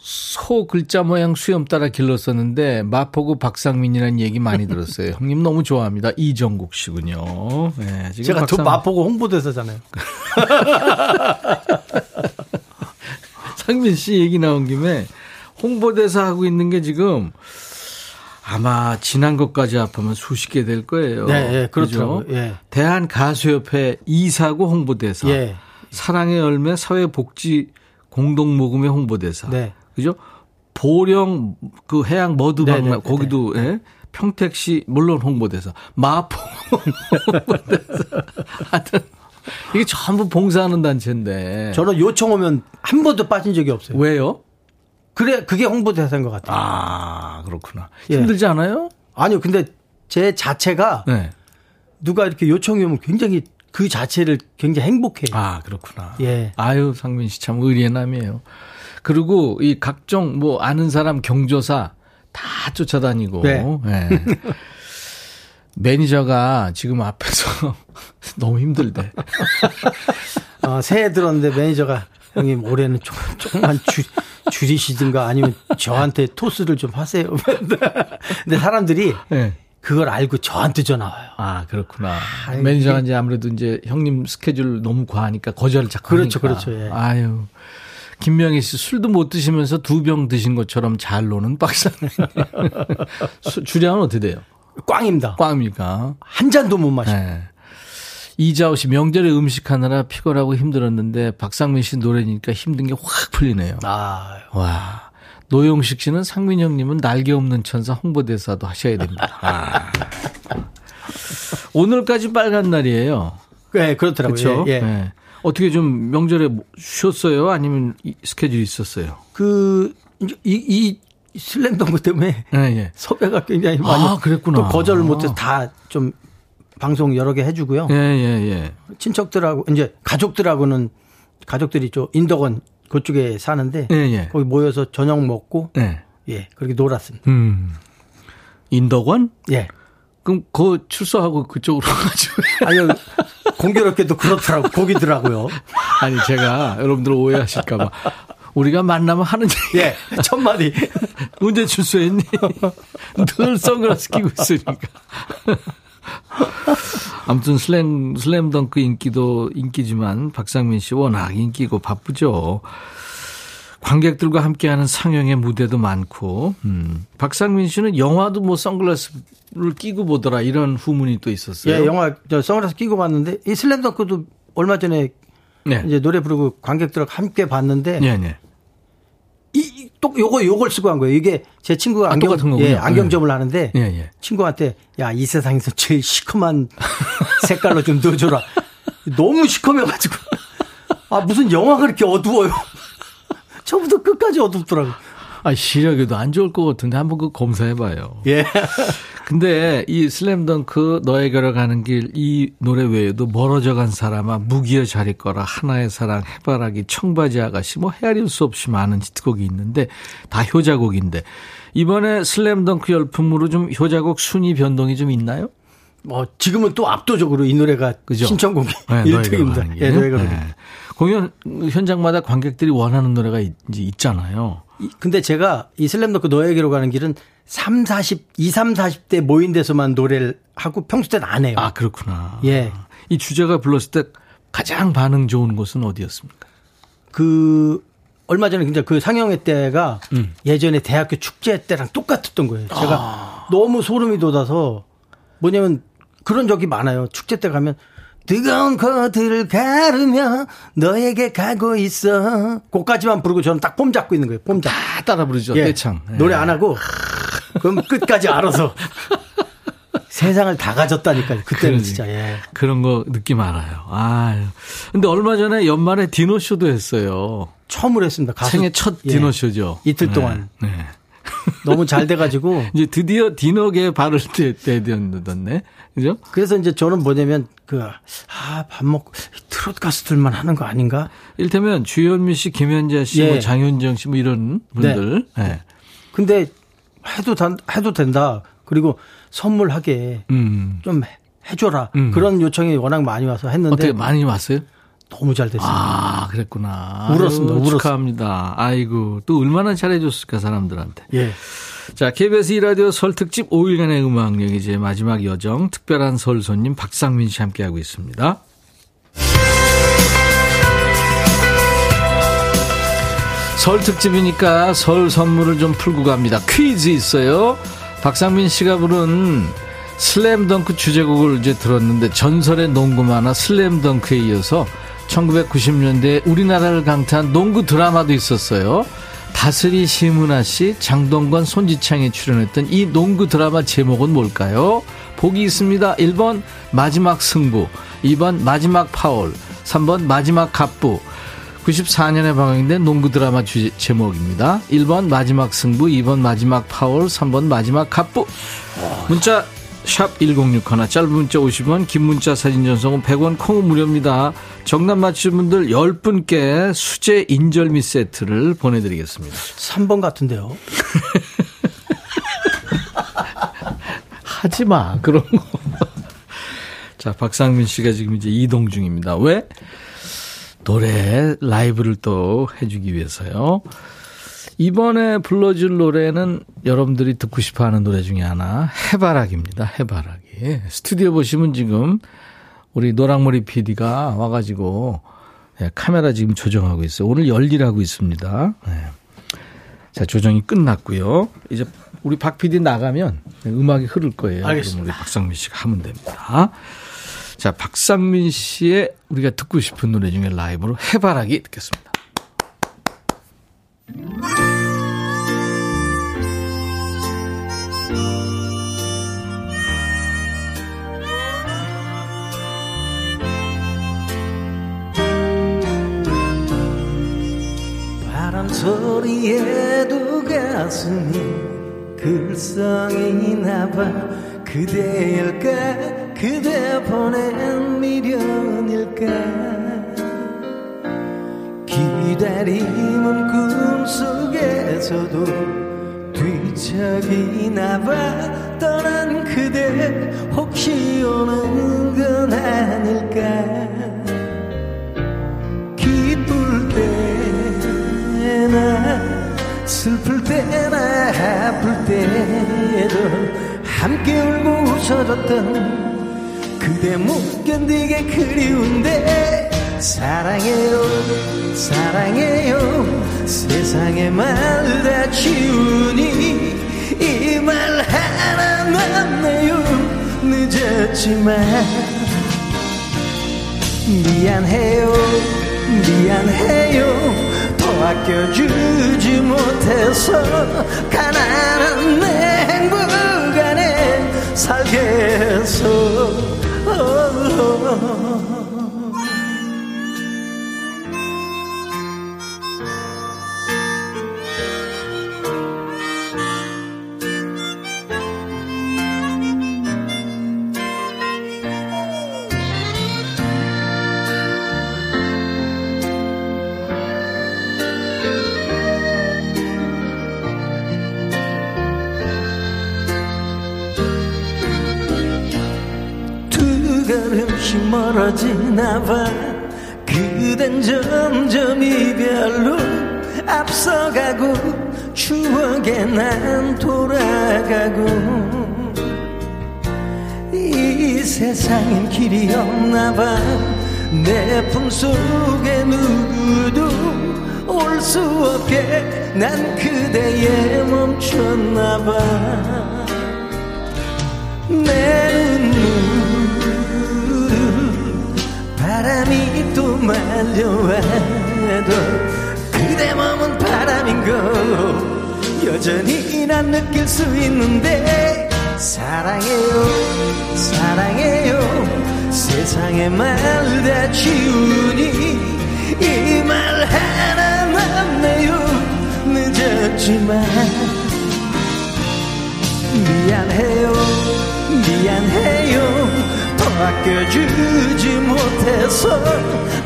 소 글자 모양 수염 따라 길렀었는데 마포구 박상민이라는 얘기 많이 들었어요. 형님 너무 좋아합니다. 이정국 씨군요. 네, 지금 제가 또 박상- 마포구 홍보대사잖아요. 상민 씨 얘기 나온 김에 홍보대사 하고 있는 게 지금 아마 지난 것까지 합하면 수십 개 될 거예요. 네, 예, 그죠? 그렇더라고요. 예. 대한 가수협회 이사구 홍보대사. 예. 사랑의 열매 사회복지 공동 모금회 홍보대사. 네. 그죠? 보령 그 해양 네, 머드 박람 네, 네, 거기도 예? 평택시 물론 홍보대사. 마포 홍보대사. 하여튼 이게 전부 봉사하는 단체인데. 저는 요청 오면 한 번도 빠진 적이 없어요. 왜요? 그래, 그게 홍보대사인 것 같아요. 아, 그렇구나. 예. 힘들지 않아요? 아니요, 근데 제 자체가 네. 누가 이렇게 요청이 오면 굉장히 그 자체를 굉장히 행복해요. 아, 그렇구나. 예. 아유, 상민 씨 참 의리의 남이에요. 그리고 이 각종 뭐 아는 사람 경조사 다 쫓아다니고. 네. 예. 매니저가 지금 앞에서 너무 힘들대. 어, 새해 들었는데 매니저가 형님 올해는 좀, 조금만 줄, 줄이시든가 아니면 저한테 토스를 좀 하세요. 근데 사람들이 예. 그걸 알고 저한테 전화 와요. 아, 그렇구나. 아이, 매니저가 이게- 이제 아무래도 이제 형님 스케줄 너무 과하니까 거절을 자꾸 그렇죠, 하니까. 그렇죠, 예. 아유. 김명희 씨 술도 못 드시면서 두 병 드신 것처럼 잘 노는 박사님. 수- 주량은 어떻게 돼요? 꽝입니다. 꽝입니까? 한 잔도 못 마셔. 네. 이자우 씨 명절에 음식하느라 피곤하고 힘들었는데 박상민 씨 노래니까 힘든 게 확 풀리네요. 아, 와. 노용식 씨는 상민 형님은 날개 없는 천사 홍보대사도 하셔야 됩니다. 아. 오늘까지 빨간 날이에요. 네, 그렇더라고요. 예, 예. 네. 어떻게 좀 명절에 뭐 쉬었어요? 아니면 이- 스케줄이 있었어요? 그, 이, 이 슬램덩크 때문에 예, 예. 섭외가 굉장히 많이. 아, 그랬구나. 또 거절을 못해서 다 좀 방송 여러 개 해주고요. 예, 예, 예. 친척들하고, 이제 가족들하고는 가족들이 저 인덕원 그쪽에 사는데. 예, 예. 거기 모여서 저녁 먹고. 예. 예, 그렇게 놀았습니다. 음. 인덕원? 예. 그럼 그 출소하고 그쪽으로 가지고. 아니요, 공교롭게도 그렇더라고, 거기더라고요. 아니 제가 여러분들 오해하실까 봐 우리가 만나면 하는 얘기. 예, 첫 마디. 언제 출소했니? 늘 선글라스 끼고 있으니까. 아무튼 슬램 슬램덩크 인기도 인기지만 박상민 씨 워낙 인기고 바쁘죠. 관객들과 함께하는 상영의 무대도 많고, 음. 박상민 씨는 영화도 뭐 선글라스를 끼고 보더라 이런 후문이 또 있었어요. 예, 영화, 저 선글라스 끼고 봤는데, 이 슬램덩크도 얼마 전에 네. 이제 노래 부르고 관객들하고 함께 봤는데, 네, 네. 또 요거, 요걸 쓰고 한 거예요. 이게 제 친구가 아, 안경, 똑같은 거군요. 예, 안경점을 하는데, 예, 예. 친구한테, 야, 이 세상에서 제일 시커먼 색깔로 좀 넣어줘라. 너무 시커매가지고. 아, 무슨 영화가 그렇게 어두워요. 처음부터 끝까지 어둡더라고. 아, 시력에도 안 좋을 것 같은데 한번 그 검사해봐요. 예. 근데 이 슬램덩크 너에게로 가는 길 이 노래 외에도 멀어져 간 사람아 무기여 잘 있거라 하나의 사랑 해바라기 청바지 아가씨 뭐 헤아릴 수 없이 많은 히트곡이 있는데 다 효자곡인데 이번에 슬램덩크 열풍으로 좀 효자곡 순위 변동이 좀 있나요? 뭐 지금은 또 압도적으로 이 노래가 그죠? 신청곡이 네, 1등입니다. 너에게로 예. 노래가 네. 공연 현장마다 관객들이 원하는 노래가 있, 있잖아요. 이- 근데 제가 이 슬램덩크 너에게로 가는 길은 3, 40, 2, 3, 40대 모인 데서만 노래를 하고 평소 때는 안 해요. 아 그렇구나. 예. 이 주제가 불렀을 때 가장 반응 좋은 곳은 어디였습니까? 그 얼마 전에 진짜 그 상영회 때가 음. 예전에 대학교 축제 때랑 똑같았던 거예요. 제가 아. 너무 소름이 돋아서 뭐냐면 그런 적이 많아요. 축제 때 가면 뜨거운 거들을 가르며 너에게 가고 있어. 그까지만 부르고 저는 딱 폼 잡고 있는 거예요. 폼 잡. 다 따라 부르죠. 예. 떼창. 예. 노래 안 하고 그럼 끝까지 알아서 세상을 다 가졌다니까요. 그때는 그러니. 진짜 예. 그런 거 느낌 알아요. 아, 근데 얼마 전에 연말에 디너쇼도 했어요. 처음으로 했습니다. 가수 생애 첫 예. 디너쇼죠. 이틀 네, 동안 네. 너무 잘 돼가지고 이제 드디어 디너계에 발을 떼대었네. 그죠? 그래서 이제 저는 뭐냐면 그, 아, 밥 먹고 트롯 가수들만 하는 거 아닌가? 일테면 주현미 씨, 김현자 씨, 예. 뭐 장윤정 씨 뭐 이런 분들. 네. 근데 해도, 단, 해도 된다. 그리고 선물하게 음. 좀 해줘라. 음. 그런 요청이 워낙 많이 와서 했는데 어떻게 많이 왔어요? 너무 잘 됐습니다. 아, 그랬구나. 울었습니다. 아유. 축하합니다. 아이고, 또 얼마나 잘해줬을까, 사람들한테. 예. 자, KBS 2라디오 설 특집 5일간의 음악여행 이제 마지막 여정, 특별한 설 손님 박상민 씨 함께하고 있습니다. 설 특집이니까 설 선물을 좀 풀고 갑니다. 퀴즈 있어요. 박상민 씨가 부른 슬램덩크 주제곡을 이제 들었는데 전설의 농구 만화 슬램덩크에 이어서 1990년대 우리나라를 강타한 농구 드라마도 있었어요. 다슬이 심은하 씨, 장동건, 손지창이 출연했던 이 농구 드라마 제목은 뭘까요? 보기 있습니다. 1번 마지막 승부, 2번 마지막 파울, 3번 마지막 갑부. 94년에 방영된 농구 드라마 주 제목입니다. 1번 마지막 승부, 2번 마지막 파울, 3번 마지막 갑부. 문자 샵 1061, 짧은 문자 50원, 긴 문자 사진 전송은 100원, 콩은 무료입니다. 정답 맞추신 분들 10분께 수제 인절미 세트를 보내드리겠습니다. 3번 같은데요. 하지 마, 그런 거. 자, 박상민 씨가 지금 이제 이동 중입니다. 왜? 노래 라이브를 또 해주기 위해서요. 이번에 불러줄 노래는 여러분들이 듣고 싶어 하는 노래 중에 하나, 해바라기입니다. 해바라기. 스튜디오 보시면 지금 우리 노랑머리 PD가 와가지고 네, 카메라 지금 조정하고 있어요. 오늘 열일하고 있습니다. 네. 자, 조정이 끝났고요. 이제 우리 박 PD 나가면 음악이 흐를 거예요. 알겠습니다. 그럼 우리 박상민 씨가 하면 됩니다. 자, 박상민 씨의 우리가 듣고 싶은 노래 중에 라이브로 해바라기 듣겠습니다. 소리에도 가슴이 글썽이 나 봐. 그대일까? 그대 보낸 미련일까 기다림은 꿈속에서도 뒤척이나 봐 떠난 그대 혹시 오는 건 아닐까? 기쁠 때나 슬플 때나 아플 때에도 함께 울고 웃어줬던 그대 못 견디게 그리운데 사랑해요 사랑해요. 세상의 말 다 지우니 이 말 하나 남네요. 늦었지만 미안해요 미안해요. 더 아껴주지 못해서 가난한 내 행복 안에 살겠어 걸음씩 멀어지나 봐 그댄 점점 이별로 앞서가고 추억에 난 돌아가고 이 세상엔 길이 없나 봐 내 품속에 누구도 올 수 없게 난 그대에 멈췄나 봐 내 눈물 바람이 또 말려와도 그대 몸은 바람인 거. 여전히 난 느낄 수 있는데 사랑해요 사랑해요. 세상의 말 다 지우니 이 말 하나 남네요. 늦었지만 미안해요 미안해요. 더 아껴주지 못해서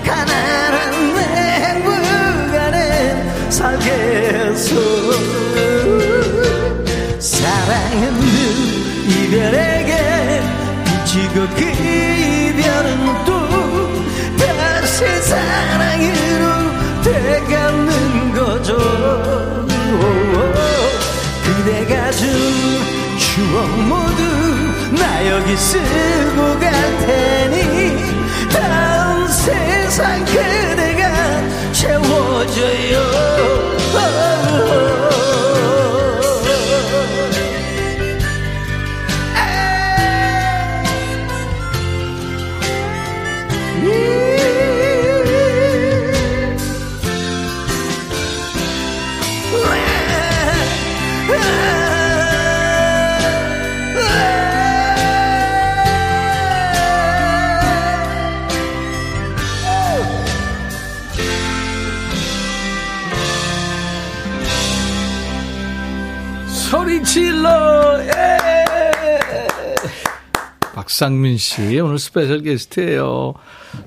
가난한 내 안에 살겠어 사랑은 늘 이별에게 비치고 그 이별은 또 다시 사랑으로 돼가는 거죠. 그대가 준 추억 모두 나 여기 쓰고 갈 테니 다음 세상 그대가 채워줘요 박상민 씨, 오늘 스페셜 게스트예요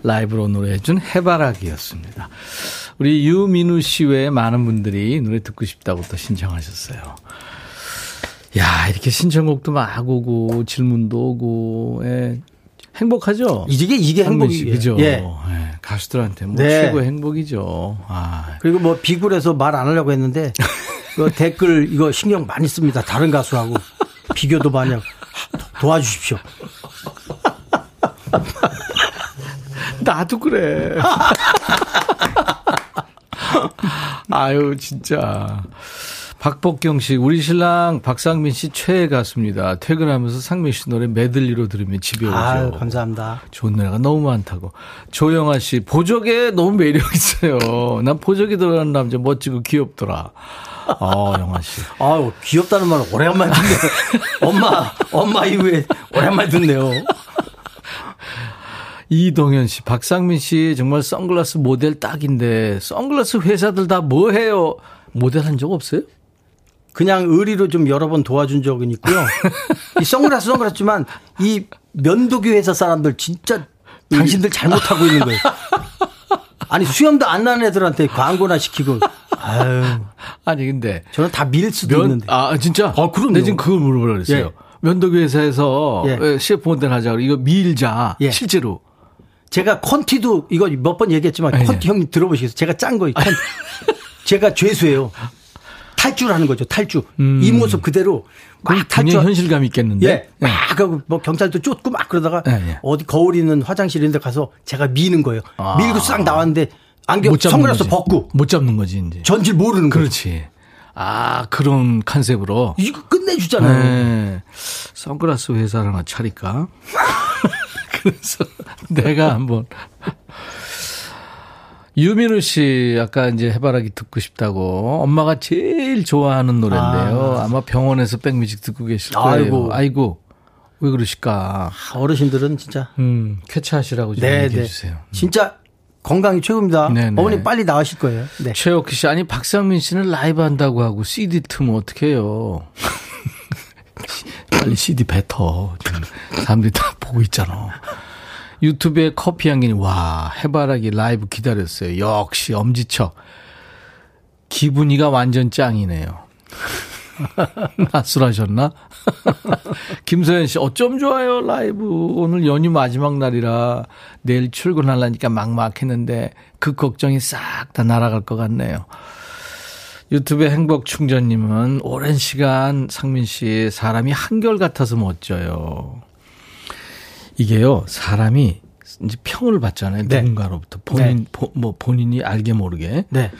라이브로 노래해준 해바라기였습니다. 우리 유민우 씨 외에 많은 분들이 노래 듣고 싶다고 또 신청하셨어요. 야, 이렇게 신청곡도 막 오고, 질문도 오고, 예. 행복하죠? 이게 이게. 그죠? 예. 예, 가수들한테 뭐 네. 최고 행복이죠. 아, 그리고 뭐 비굴해서 말 안 하려고 했는데 그 댓글 이거 신경 많이 씁니다. 다른 가수하고 비교도 많이 하고 도- 도와주십시오. 나도 그래. 아유, 진짜. 박복경 씨, 우리 신랑 박상민 씨 최애 가수입니다. 퇴근하면서 상민 씨 노래 메들리로 들으면 집에 오죠. 아유, 감사합니다. 좋은 노래가 너무 많다고. 조영아 씨, 보적에 너무 매력 있어요. 난 보적에 들어가는 남자 멋지고 귀엽더라. 어, 영아 씨. 아유, 귀엽다는 말 오랜만에 듣네요. 엄마, 엄마 이후에 오랜만에 듣네요. 이동현 씨, 박상민 씨 정말 선글라스 모델 딱인데 선글라스 회사들 다 뭐 해요? 모델 한 적 없어요? 그냥 의리로 좀 여러 번 도와준 적은 있고요. 이 선글라스 선글라스지만 이 면도기 회사 사람들 진짜 당신들 잘못하고 있는 거예요. 아니 수염도 안 나는 애들한테 광고나 시키고 아유 아니 근데 저는 다 밀 수도 면, 있는데 아 진짜? 어, 그럼요. 내 지금 그걸 물어보려고 그랬어요. 예. 면도기 회사에서 예. 예, shave 모델 하자고 이거 밀자 예. 실제로 제가 콘티도 이거 몇 번 얘기했지만 아, 예. 콘티 형님 들어보시겠어요? 제가 짠 거예요. 콘- 제가 죄수예요. 탈주라는 거죠. 탈주. 음. 이 모습 그대로 막 탈주. 현실감 있겠는데. 예. 막 하고 뭐 경찰도 쫓고 막 그러다가 예, 예. 어디 거울 있는 화장실 이런 데 가서 제가 미는 거예요. 아. 밀고 싹 나왔는데 안경 선글라스 거지. 벗고 못 잡는 거지 이제. 전질 모르는 거예요. 그렇지. 아 그런 컨셉으로. 이거 끝내주잖아요. 네. 선글라스 회사를 하나 차릴까? 그래서 내가 한번 유민우 씨 아까 이제 해바라기 듣고 싶다고 엄마가 제일 좋아하는 노래인데요. 아. 마 병원에서 백뮤직 듣고 계실 거예요. 아이고. 아이고. 왜 그러실까? 아, 어르신들은 진짜 음, 쾌차하시라고 좀 네, 얘기해 네. 주세요. 진짜 건강이 최고입니다. 네, 네. 어머니 빨리 나으실 거예요. 네. 최혁희 씨, 아니, 박상민 씨는 라이브 한다고 하고 CD 트면 어떡해요. 빨리 CD 뱉어. 사람들이 다 보고 있잖아. 유튜브에 커피 향기니, 와, 해바라기 라이브 기다렸어요. 역시 엄지척. 기분이가 완전 짱이네요. 낮술하셨나? 김소연 씨, 어쩜 좋아요, 라이브. 오늘 연휴 마지막 날이라 내일 출근하려니까 막막했는데 그 걱정이 싹 다 날아갈 것 같네요. 유튜브 행복 충전님은 오랜 시간 상민 씨 사람이 한결 같아서 멋져요. 이게요, 사람이 이제 평을 받잖아요. 네. 누군가로부터 본인 네. 보- 뭐 본인이 알게 모르게. 네.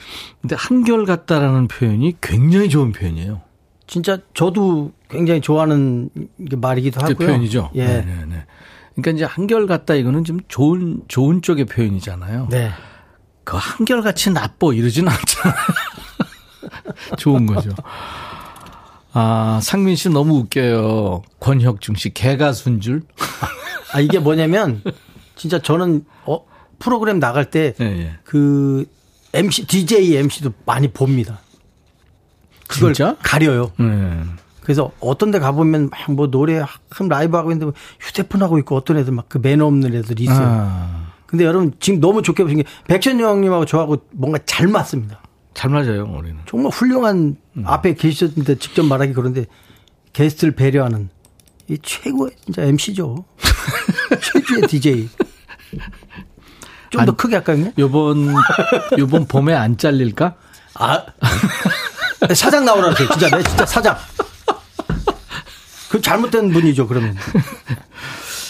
근데 한결 같다라는 표현이 굉장히 좋은 표현이에요. 진짜 저도 굉장히 좋아하는 게 말이기도 그 하고요. 표현이죠. 예. 네, 네, 네. 그러니까 이제 한결 같다 이거는 좀 좋은 좋은 쪽의 표현이잖아요. 네. 그 한결 같이 나빠 이러진 않잖아요. 좋은 거죠. 아, 상민 씨 너무 웃겨요. 권혁중 씨 개가 순줄. 아 이게 뭐냐면 진짜 저는 어 프로그램 나갈 때 예, 예. 그 MC DJ MC도 많이 봅니다. 그걸 진짜? 가려요. 네. 그래서 어떤 데 가보면 막 뭐 노래 한 라이브 하고 있는데 뭐 휴대폰 하고 있고 어떤 애들 막 그 매너 없는 애들이 있어요. 아, 근데 여러분 지금 너무 좋게 보신 게 백천영 형님하고 저하고 뭔가 잘 맞습니다. 잘 맞아요, 우리는. 정말 훌륭한 음. 앞에 계셨는데 직접 말하기 그런데 게스트를 배려하는 이 최고의 진짜 MC죠. 최주의 DJ. 좀더 안- 크게 할까요? 요번 요번 봄에 안 잘릴까? 아 사장 나오라세요. 진짜 내 진짜 사장. 그 잘못된 분이죠 그러면.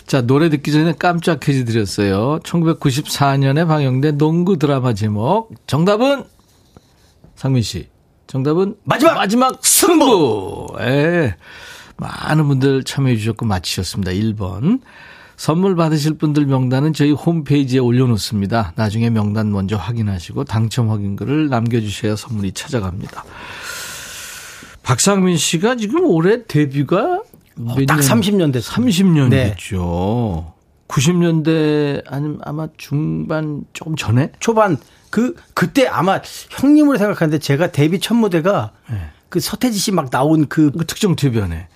자, 노래 듣기 전에 깜짝 퀴즈 드렸어요. 1994년에 방영된 농구 드라마 제목. 정답은? 상민 씨. 정답은? 마지막! 마지막 승부! 예. 많은 분들 참여해 주셨고 맞히셨습니다. 1번. 선물 받으실 분들 명단은 저희 홈페이지에 올려놓습니다. 나중에 명단 먼저 확인하시고 당첨 확인글을 남겨주셔야 선물이 찾아갑니다. 박상민 씨가 지금 올해 데뷔가 몇딱 년? 30년 됐어요. 30년 네. 됐죠. 90년대 아니면 아마 중반 조금 전에 초반 그 그때 아마 형님으로 생각하는데 제가 데뷔 첫 무대가 그 서태지 씨 막 나온 그 그 특정 대변에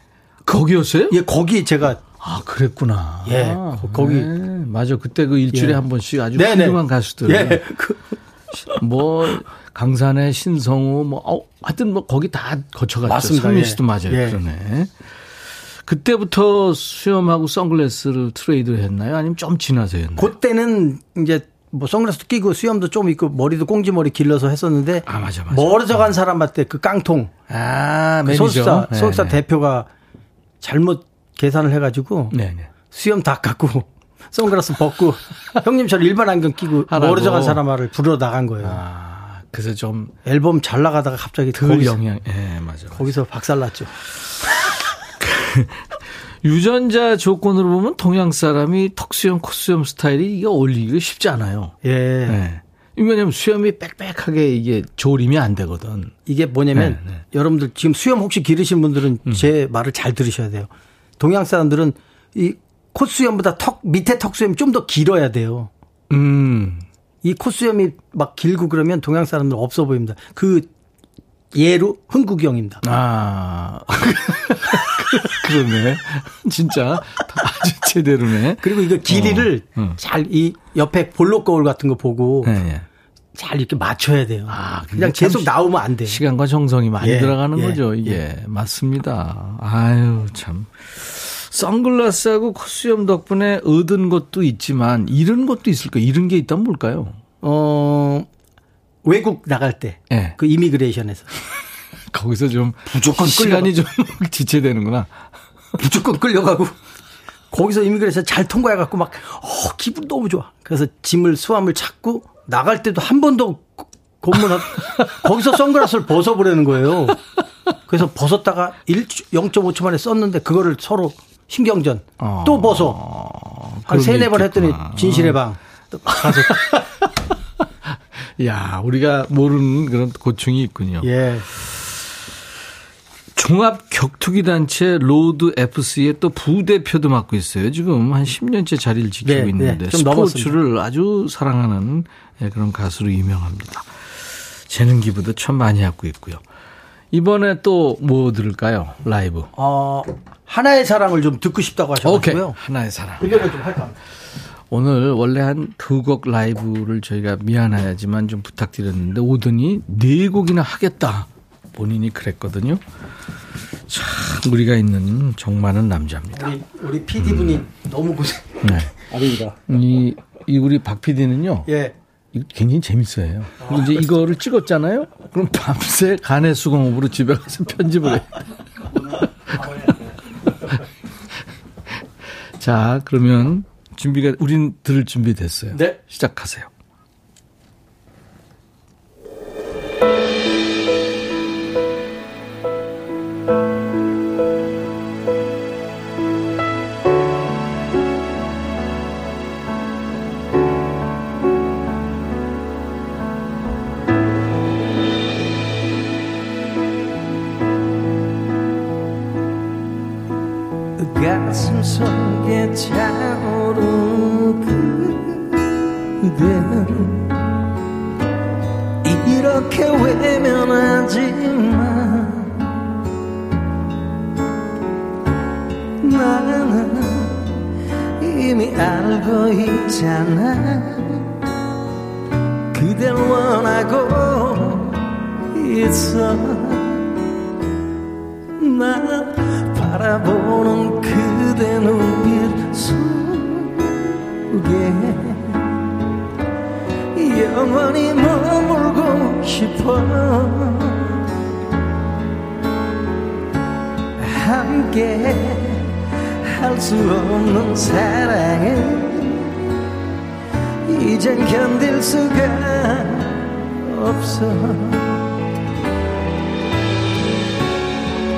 거기였어요? 예, 거기 제가 아 그랬구나. 예, 아, 거- 거기. 네, 맞아. 그때 그 일주일에 예. 한 번씩 아주 네네. 훌륭한 가수들. 예, 그, 뭐 강산의 신성우 뭐 어, 하여튼 뭐 거기 다 거쳐갔죠. 맞습니다. 예. 씨도 맞아요. 예. 그러네. 그때부터 수염하고 선글라스를 트레이드 했나요? 아니면 좀 지나서 했나요? 그때는 이제 뭐 선글라스도 끼고 수염도 좀 있고 머리도 꽁지머리 길러서 했었는데 아, 맞아, 맞아. 멀어져 간 사람한테 그 깡통 아, 그. 소속사 네, 소속사 네. 대표가 잘못 계산을 해가지고 네, 네. 수염 다 깎고 선글라스 벗고 형님 처럼 일반 안경 끼고 하라고. 멀어져 간 사람을 부르러 나간 거예요. 아, 그래서 좀 앨범 잘 나가다가 갑자기 덜 거기서, 영향, 예, 맞아. 거기서 박살났죠. 유전자 조건으로 보면 동양 사람이 턱수염, 콧수염 스타일이 이게 어울리기가 쉽지 않아요. 예. 네. 왜냐면 수염이 빽빽하게 이게 조림이 안 되거든. 이게 뭐냐면 네, 네. 여러분들 지금 수염 혹시 기르신 분들은 제 말을 잘 들으셔야 돼요. 동양 사람들은 이 콧수염보다 턱 밑에 턱수염이 좀 더 길어야 돼요. 음. 이 콧수염이 막 길고 그러면 동양 사람들 없어 보입니다. 그 예로 흥국영입니다. 아. 그러네. 진짜 아주 제대로네. 그리고 이거 길이를 어, 어. 잘이 옆에 볼록 거울 같은 거 보고 네, 네. 잘 이렇게 맞춰야 돼요. 아, 그냥 참 계속 나오면 안 돼요. 시간과 정성이 많이 예, 들어가는 예, 거죠, 이게. 맞습니다. 아유, 참. 선글라스하고 콧수염 덕분에 얻은 것도 있지만 잃은 것도 있을 거예요. 잃은 게 있다면 뭘까요? 어 외국 나갈 때그 예. 이미그레이션에서 거기서 좀 무조건 시간이 좀 지체되는구나. 무조건 끌려가고 거기서 이미그레이션 잘 통과해갖고 막 어, 기분 너무 좋아. 그래서 짐을 수함을 찾고 나갈 때도 한 번도 고문 거기서 선글라스를 벗어보라는 거예요. 그래서 벗었다가 1, 0.5초 만에 썼는데 그거를 서로 신경전 어. 또 벗어 한 세네 번 했더니. 진실의 방 가서 야, 우리가 모르는 그런 고충이 있군요. 예 종합 격투기 단체 로드 FC의 또 부대표도 맡고 있어요. 지금 한 10년째 자리를 지키고 네, 네. 있는데 좀 스포츠를 아주 사랑하는 예, 그런 가수로 유명합니다. 재능 기부도 참 많이 하고 있고요. 이번에 또 뭐 들을까요? 라이브. 어, 하나의 사랑을 좀 듣고 싶다고. 하셔가지고요. 하나의 사랑. 의견을 좀 할까. 오늘 원래 한 두 곡 라이브를 저희가 미안하지만 좀 부탁드렸는데 오더니 네 곡이나 하겠다. 본인이 그랬거든요. 참 우리가 있는 정 많은 남자입니다. 우리 우리 PD 분이 너무 고생. 네. 아닙니다. 이, 이 우리 박 PD는요. 예. 이거 굉장히 재밌어요. 그리고 이제 이거를 찍었잖아요. 그럼 밤새 간의 수공업으로 집에 가서 편집을 해요. 자, 그러면 준비가 우린 들을 준비 됐어요. 네. 시작하세요. 이렇게 외면하지만 나는 이미 알고 있잖아. 그댈 원하고 있어. 나 바라보는 그대 눈빛 속에 영원히 머물고 싶어. 함께 할 수 없는 사랑은 이젠 견딜 수가 없어.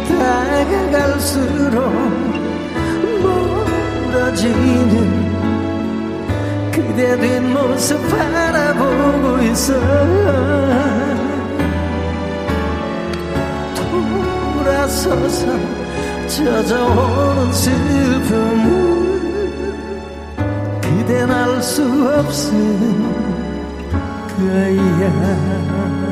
다가갈수록 멀어지는 그대 뒷모습 바라 보고 있어. 돌아서서 젖어오는 슬픔을 그댄 알 수 없을 거야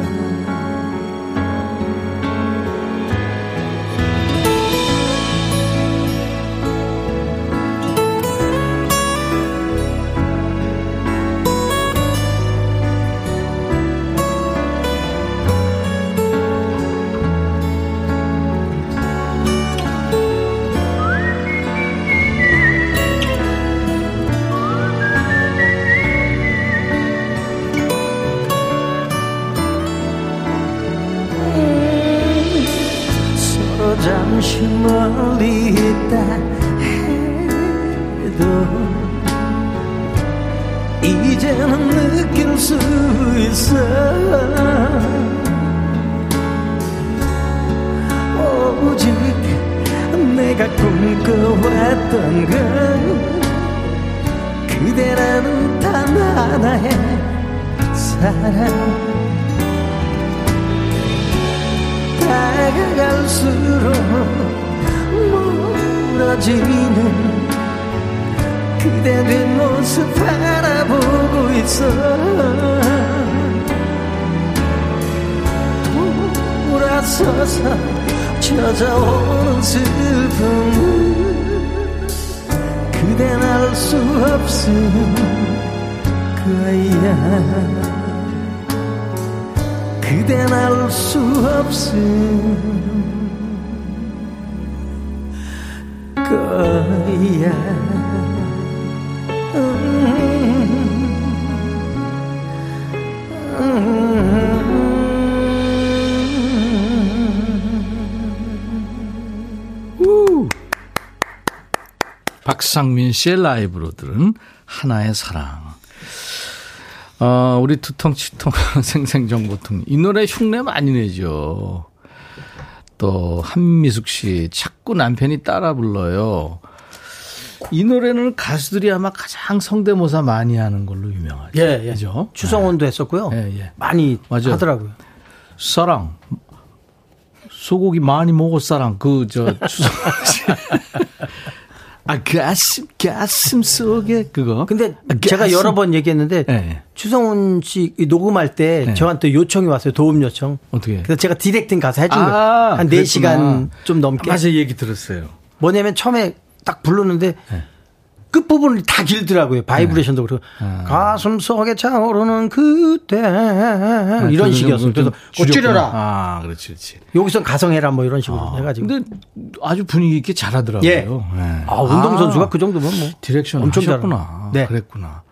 박상민 씨의 라이브로 들은 하나의 사랑. 어, 우리 두통치통 생생정보통. 이 노래 흉내 많이 내죠. 또, 한미숙 씨, 자꾸 남편이 따라 불러요. 이 노래는 가수들이 아마 가장 성대모사 많이 하는 걸로 유명하죠. 예, 예. 그죠? 추성원도 했었고요. 예, 예. 많이 맞아요. 하더라고요. 사랑. 소고기 많이 먹을 사랑. 그, 저, 추성 씨. 아, 가슴, 가슴 속에 그거. 근데 아, 제가. 여러 번 얘기했는데 예. 추성훈 씨 녹음할 때 네. 저한테 요청이 왔어요. 도움 요청. 어떻게? 그래서 제가 directing 가서 해준 거예요. 아, 한 그랬구나. 4시간 좀 넘게. 맞아, 얘기 들었어요. 뭐냐면 처음에 딱 부르는데 네. 끝부분이 다 길더라고요. 바이브레이션도 그렇고. 가슴 속에 차오르는 그때. 이런 식이었어요. 그래서 꼭 줄여라. 아, 그렇지, 그렇지. 여기선 가성해라 뭐 이런 식으로 해가지고. 근데 아주 분위기 있게 잘 하더라고요. 예. 네. 아, 운동선수가 그 정도면 뭐. direction 엄청. 잘하네. 네. 그랬구나.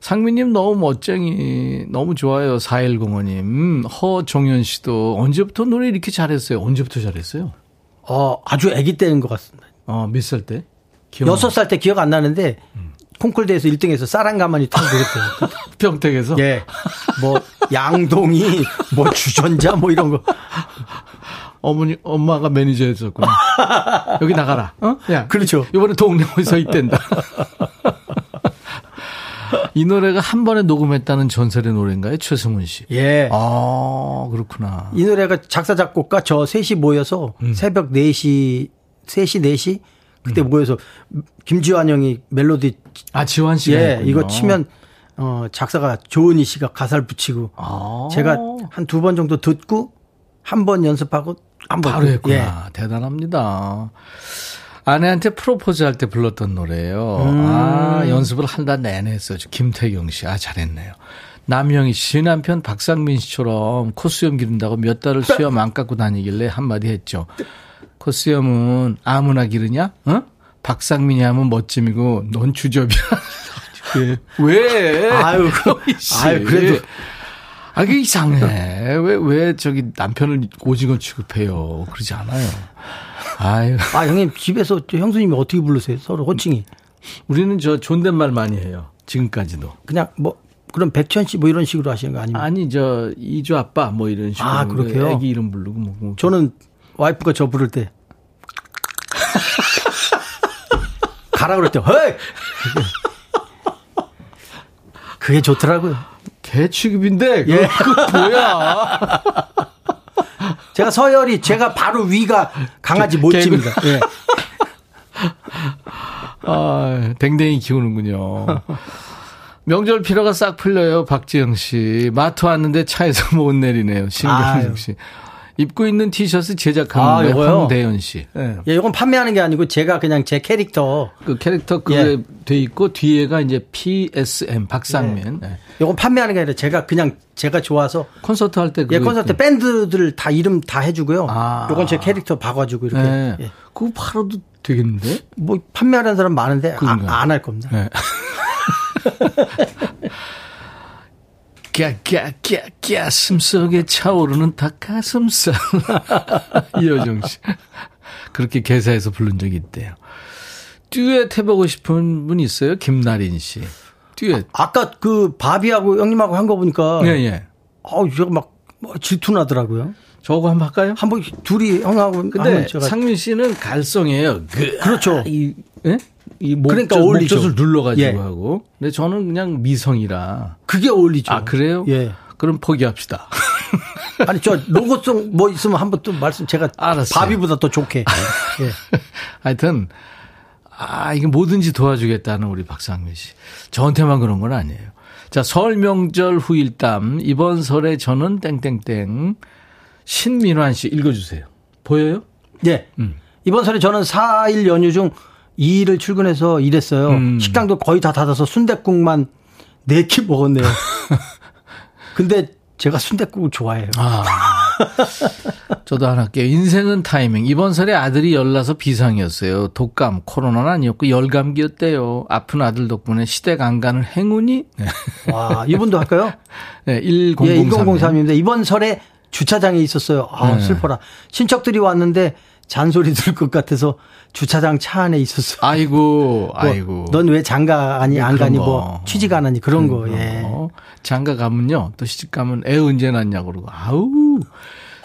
상민님 너무 멋쟁이 너무 좋아요. 4105님 허종현 씨도 언제부터 노래 이렇게 잘했어요? 언제부터 잘했어요? 어, 아주 아기 때인 것 같습니다. 어, 몇 살 때? 여섯 살 때 기억 안 나는데 콩쿨대회에서 1등해서 쌀한가마니 타고 그랬대요. 평택에서 예. 뭐 양동이 뭐 주전자 뭐 이런 거. 어머니 엄마가 매니저였었구나. 여기 나가라. 어? 야, 그렇죠. 이번에 동네 어디서 있댄다. 이 노래가 한 번에 녹음했다는 전설의 노래인가요? 최승훈 씨. 예. 아, 그렇구나. 이 노래가 작사 작곡가 저 셋이 모여서 새벽 4시 3시 4시 그때 모여서 김지환 형이 멜로디 아, 지환 씨가 예, 했군요. 이거 치면 어 작사가 조은희 씨가 가사를 붙이고 아. 제가 한 두 번 정도 듣고 한 번 연습하고 한 번 바로 예. 했구나. 대단합니다. 아내한테 프로포즈 할 때 불렀던 노래예요. 음. 아, 연습을 한 달 내내 했어요. 김태경 씨. 아, 잘했네요. 남영희 씨 남편 박상민 씨처럼 코수염 기른다고 몇 달을 수염 안 깎고 다니길래 한마디 했죠. 코수염은 아무나 기르냐? 어? 박상민이 하면 멋짐이고 넌 주접이야. 왜? 왜? 아유, 씨. 아유, 그래도- 아, 그게 이상해. 왜, 왜 저기 남편을 오징어 취급해요? 그러지 않아요. 아유. 아 형님 집에서 저 형수님이 어떻게 부르세요? 서로 호칭이 우리는 저 존댓말 많이 해요. 지금까지도. 그냥 뭐 그럼 백천 씨 뭐 이런 식으로 하시는 거 아니면 아니, 저, 이주 아빠 뭐 이런 식으로. 아, 그렇게요? 애기 이름 부르고 뭐. 뭐. 저는 와이프가 저 부를 때 가라 그럴 때 헤이 그게 좋더라고요. 개 취급인데? 예. 그거 뭐야? 제가 서열이 제가 바로 위가 강아지 개그. 모찌입니다. 예. 아, 댕댕이 키우는군요. 명절 피로가 싹 풀려요, 박지영 씨. 마트 왔는데 차에서 못 내리네요, 신경숙 아유. 씨. 입고 있는 티셔츠 아, 제작하는데 요거요? 황대현 씨. 예. 예, 이건 판매하는 게 아니고 제가 그냥 제 캐릭터 그 캐릭터 그게 예. 돼 있고 뒤에가 이제 PSM 박상민. 예. 이건 판매하는 게 아니라 제가 그냥 제가 좋아서 콘서트 할 때 예, 콘서트 때 밴드들 다 이름 다 해주고요. 아. 요건 제 캐릭터 봐가지고 이렇게 예. 예. 그거 팔아도 되겠는데? 뭐 판매하는 사람 많은데 그런가요? 안할 겁니다. 예. 깨깨깨 가슴 속에 차오르는 닭가슴살 이여정 씨 그렇게 개사해서 부른 적이 있대요. 듀엣 해보고 싶은 분 있어요? 김나린 씨. 듀엣. 아 까 그 바비하고 형님하고 한 거 보니까 예, 예. 아우 제가 막뭐 질투나더라고요. 저거 한번 할까요? 한번 둘이 형하고 근데 상민 씨는 갈성이에요. 그, 그렇죠. 이, 예? 이 목, 그러니까 어울리죠. 목젖을 눌러가지고 예. 하고. 근데 저는 그냥 미성이라. 그게 어울리죠. 아, 그래요? 예. 그럼 포기합시다. 아니 저 로고송 뭐 있으면 한번 또 말씀 제가 알았어요. 바비보다 더 좋게. 예. 하여튼, 아, 이게 뭐든지 도와주겠다는 우리 박상민 씨. 저한테만 그런 건 아니에요. 자, 설 명절 후일담. 이번 설에 저는 땡땡땡. 신민환 씨 읽어주세요. 보여요? 예. 음. 이번 설에 저는 4일 연휴 중 2일을 출근해서 일했어요. 음. 식당도 거의 다 닫아서 순댓국만 4끼 먹었네요. 근데 제가 순댓국을 좋아해요. 아. 저도 하나 할게요. 인생은 타이밍. 이번 설에 아들이 열나서 비상이었어요. 독감, 코로나는 아니었고 열감기였대요. 아픈 아들 덕분에 시댁 안 가는 행운이. 네. 와, 이분도 할까요? 네, 1003. 예, 1003입니다. 이번 설에 주차장에 있었어요. 아, 네. 슬퍼라. 친척들이 왔는데 잔소리 들을 것 같아서 주차장 차 안에 있었어. 아이고, 아이고. 넌 왜 장가 아니 안 그런 가니 거. 뭐 취직 안 하니 그런 거. 예. 어, 장가 가면요. 또 시집 가면 애 언제 낳냐고 그러고. 아우.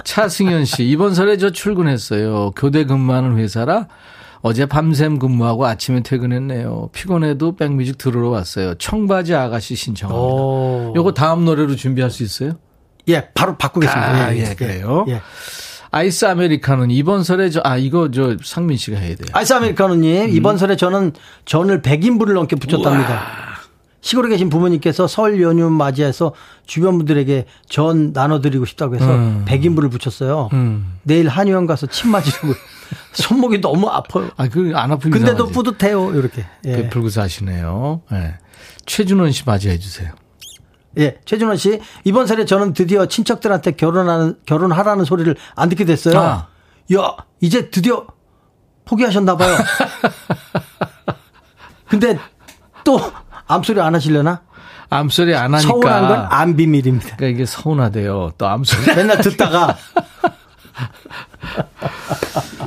차승현 씨, 이번 설에 저 출근했어요. 교대 근무하는 회사라 어제 밤샘 근무하고 아침에 퇴근했네요. 피곤해도 백뮤직 들으러 왔어요. 청바지 아가씨 신청합니다. 오. 요거 다음 노래로 준비할 수 있어요? 예, 바로 바꾸겠습니다. 아, 예, 그래요? 예. 아이스 아메리카노는 이번 설에 저, 아, 이거 저 상민 씨가 해야 돼요. 아이스 아메리카노님, 이번 설에 저는 전을 100인분을 넘게 붙였답니다. 시골에 계신 부모님께서 설 연휴 맞이해서 주변 분들에게 전 나눠드리고 싶다고 해서 음. 100인분을 붙였어요. 음. 내일 한의원 가서 침 맞으려고. 손목이 너무 아파요. 아, 그안 아프면 근데도 이상하지. 뿌듯해요. 이렇게. 예. 베풀고 사시네요. 예. 최준원 씨 맞이해 주세요. 예, 최준원 씨 이번 설에 저는 드디어 친척들한테 결혼하는 결혼하라는 소리를 안 듣게 됐어요. 아. 야, 이제 드디어 포기하셨나 봐요. 근데 또 암소리 안 하시려나? 암소리 안 하니까. 서운한 건 안 비밀입니다. 그러니까 이게 서운하대요. 또 암소리. 맨날 듣다가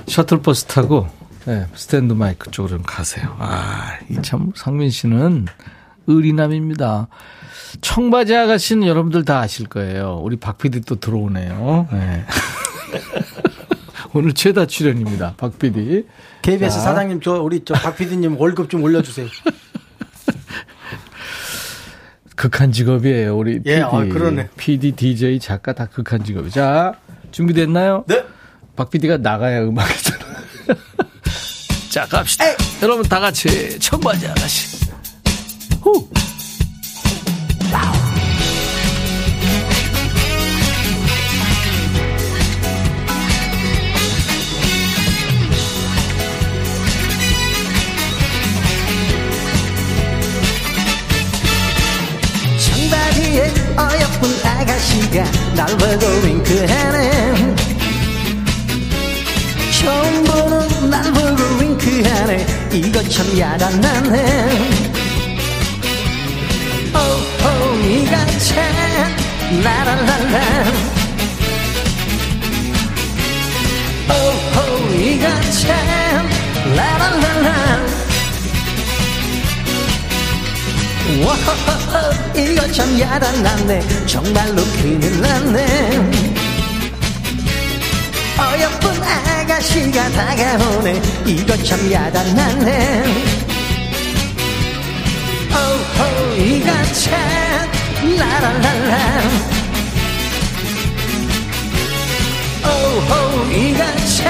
셔틀버스 타고 네, 스탠드 마이크 쪽으로 좀 가세요. 아, 이 참 상민 씨는 의리남입니다. 청바지 아가씨는 여러분들 다 아실 거예요. 우리 박 PD 또 들어오네요. 네. 오늘 최다 출연입니다. 박 PD. KBS 자. 사장님 저 우리 저 박 PD님 월급 좀 올려주세요. 극한 직업이에요. 우리 PD. 예, 아, 그러네. PD, DJ, 작가 다 극한 직업이. 자, 준비됐나요? 네. 박 PD가 나가야 음악이잖아. 자, 갑시다. 여러분 다 같이 청바지 아가씨. 후. 청바지에 어여쁜 아가씨가 날 보고 윙크하네. 처음 보는 날 보고 윙크하네. 이거 참 야단나네 이가 참 라라라라. 오호 이가 참 라라라라. 와하하하 이거 참 야단났네. 정말로 큰일 났네. 어여쁜 아가씨가 다가오네. 이거 참 야단났네 오호 이거 참 라라라라 오호 이거 참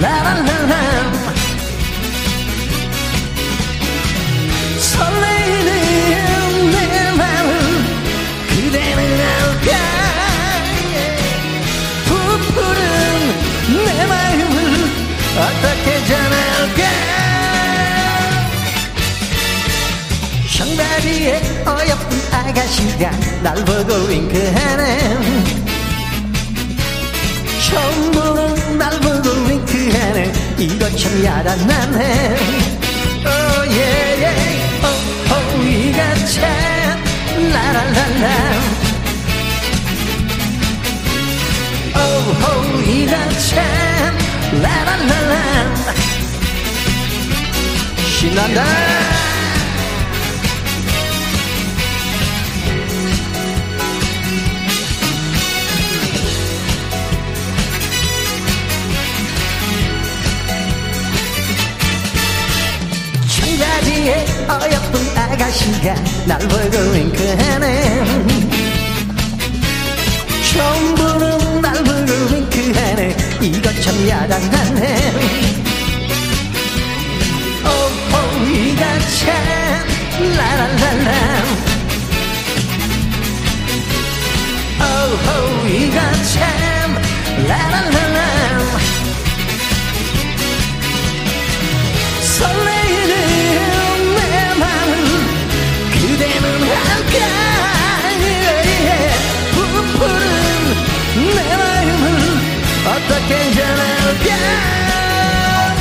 라라라라 설레이는 내 마음 그대는 알까 부푸른 내 마음을 어떻게 전할까 청바지에 어여쁜 아가씨가 날 보고 윙크하네. 처음 보는 날 보고 윙크하네. 이거 참 야단나네. 오예예 오호 이가 참. 라라라라. 오호 이가 참. 라라라라. 신난다 청바지에 어여쁜 아가씨가 날 보고 윙크하네. 처음 보는 날 보고 윙크하네. 이거 참 야단나네. 오호 이거 참 라라라라. 오호 이거 참 라라라라 전할까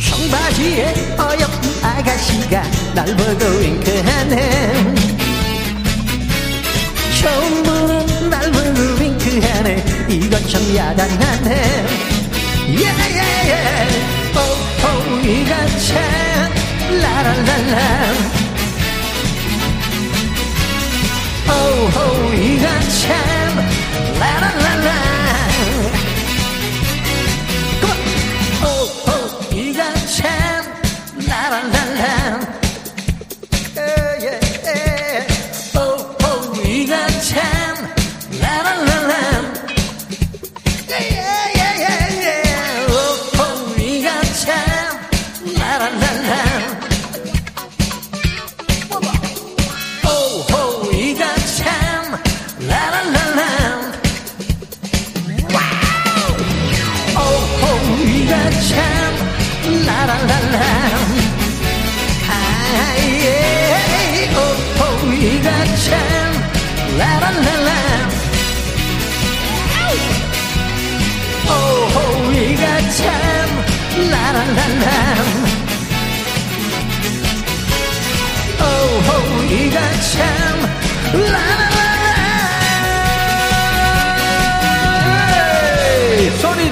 청바지에 어여쁜 아가씨가 날 보고 윙크하네. 처음 보는 날 보고 윙크하네. 이거 참 야단나네. 예예예. 오호 이가 참 라라라라. 오호 이가 참 라라라라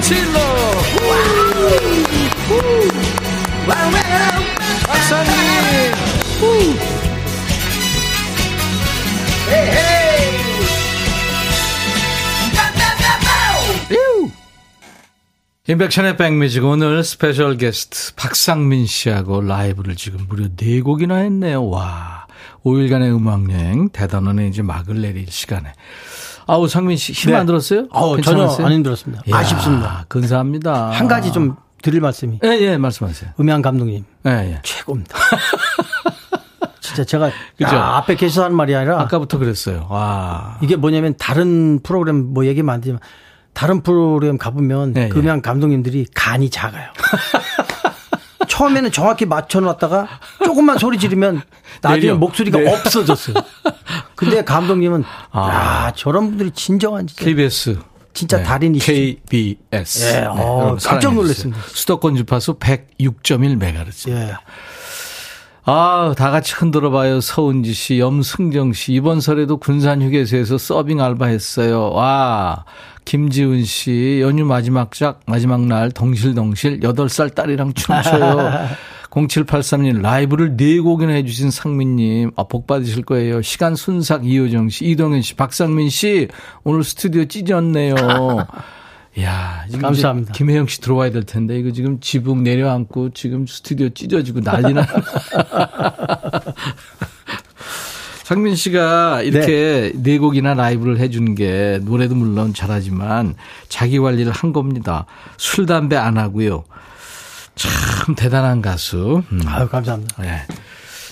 질러! 박사님! 인백션의 백뮤직 오늘 special guest 박상민 씨하고 라이브를 지금 무려 4곡이나 했네요. 와. 5일간의 음악여행 대단원에 이제 막을 내릴 시간에. 아우 상민 씨 힘안 네. 들었어요? 어, 전혀 괜찮았어요? 안 힘들었습니다. 이야, 아쉽습니다. 근사합니다. 한 가지 좀 드릴 말씀이 예, 예, 말씀하세요. 음향 감독님 예, 예. 최고입니다. 진짜 제가 그죠? 아, 앞에 계셔서 하는 말이 아니라 아까부터 그랬어요. 와. 이게 뭐냐면 다른 프로그램 뭐 얘기하면 안 되지만 다른 프로그램 가보면 네, 그 음향 감독님들이 간이 작아요. 처음에는 정확히 맞춰놨다가 조금만 소리 지르면 나중에 내려. 목소리가 네. 없어졌어요. 근데 감독님은 아. 야 저런 분들이 진정한 진짜 KBS. 진짜 달인이시죠. KBS. 예, 어, 깜짝 놀랐습니다. 수도권 주파수 106.1MHz. 예. 아, 다 같이 흔들어 봐요. 서은지 씨, 염승정 씨. 이번 설에도 군산 휴게소에서 서빙 알바했어요. 와. 김지은 씨, 연휴 마지막 작, 마지막 날, 덩실덩실, 8살 딸이랑 춤춰요. 0783님, 라이브를 4곡이나 해주신 상민님, 아, 복 받으실 거예요. 시간 순삭 이효정 씨, 이동현 씨, 박상민 씨, 오늘 스튜디오 찢었네요. 야, 지금 감사합니다. 김혜영 씨 들어와야 될 텐데 이거 지금 지붕 내려앉고 지금 스튜디오 찢어지고 난리 나. 상민 씨가 이렇게 네. 곡이나 라이브를 해주는 게 노래도 물론 잘하지만 자기 관리를 한 겁니다. 술 담배 안 하고요. 참 대단한 가수. 음. 아유 감사합니다. 네.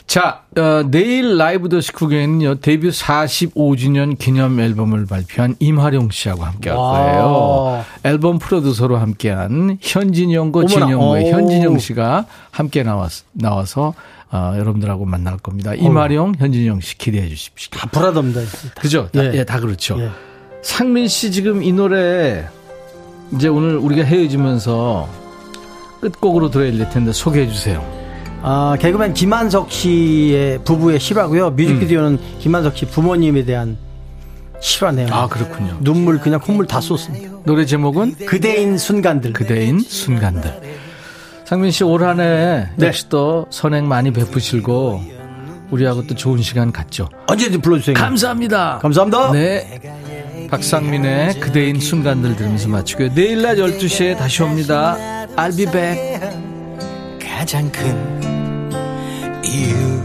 자, 어, 내일 라이브 더시 구경에는요, 데뷔 45주년 기념 앨범을 발표한 임하룡 씨하고 함께 할 와. 거예요. 앨범 프로듀서로 함께한 현진영과 오. 현진영 씨가 함께 나왔, 나와서, 어, 여러분들하고 만날 겁니다. 임하룡, 현진영 씨 기대해 주십시오. 다 불하답니다. 그죠? 다, 예. 예, 다 그렇죠. 예. 상민 씨 지금 이 노래, 이제 오늘 우리가 헤어지면서 끝곡으로 들어야 될 텐데 소개해 주세요. 아, 개그맨 김한석 씨의 부부의 실화고요. 뮤직비디오는 김한석 씨 부모님에 대한 실화네요. 아, 그렇군요. 눈물 그냥 콧물 다 쏟습니다. 노래 제목은 그대인 순간들. 그대인 순간들. 상민 씨 올 한해 네. 역시 또 선행 많이 베푸시고 우리하고 또 좋은 시간 갖죠. 언제든지 불러주세요. 감사합니다. 감사합니다. 네. 박상민의 그대인 순간들 들으면서 마치고요. 내일 낮 12시에 다시 옵니다. I'll be back. 가장 큰 이유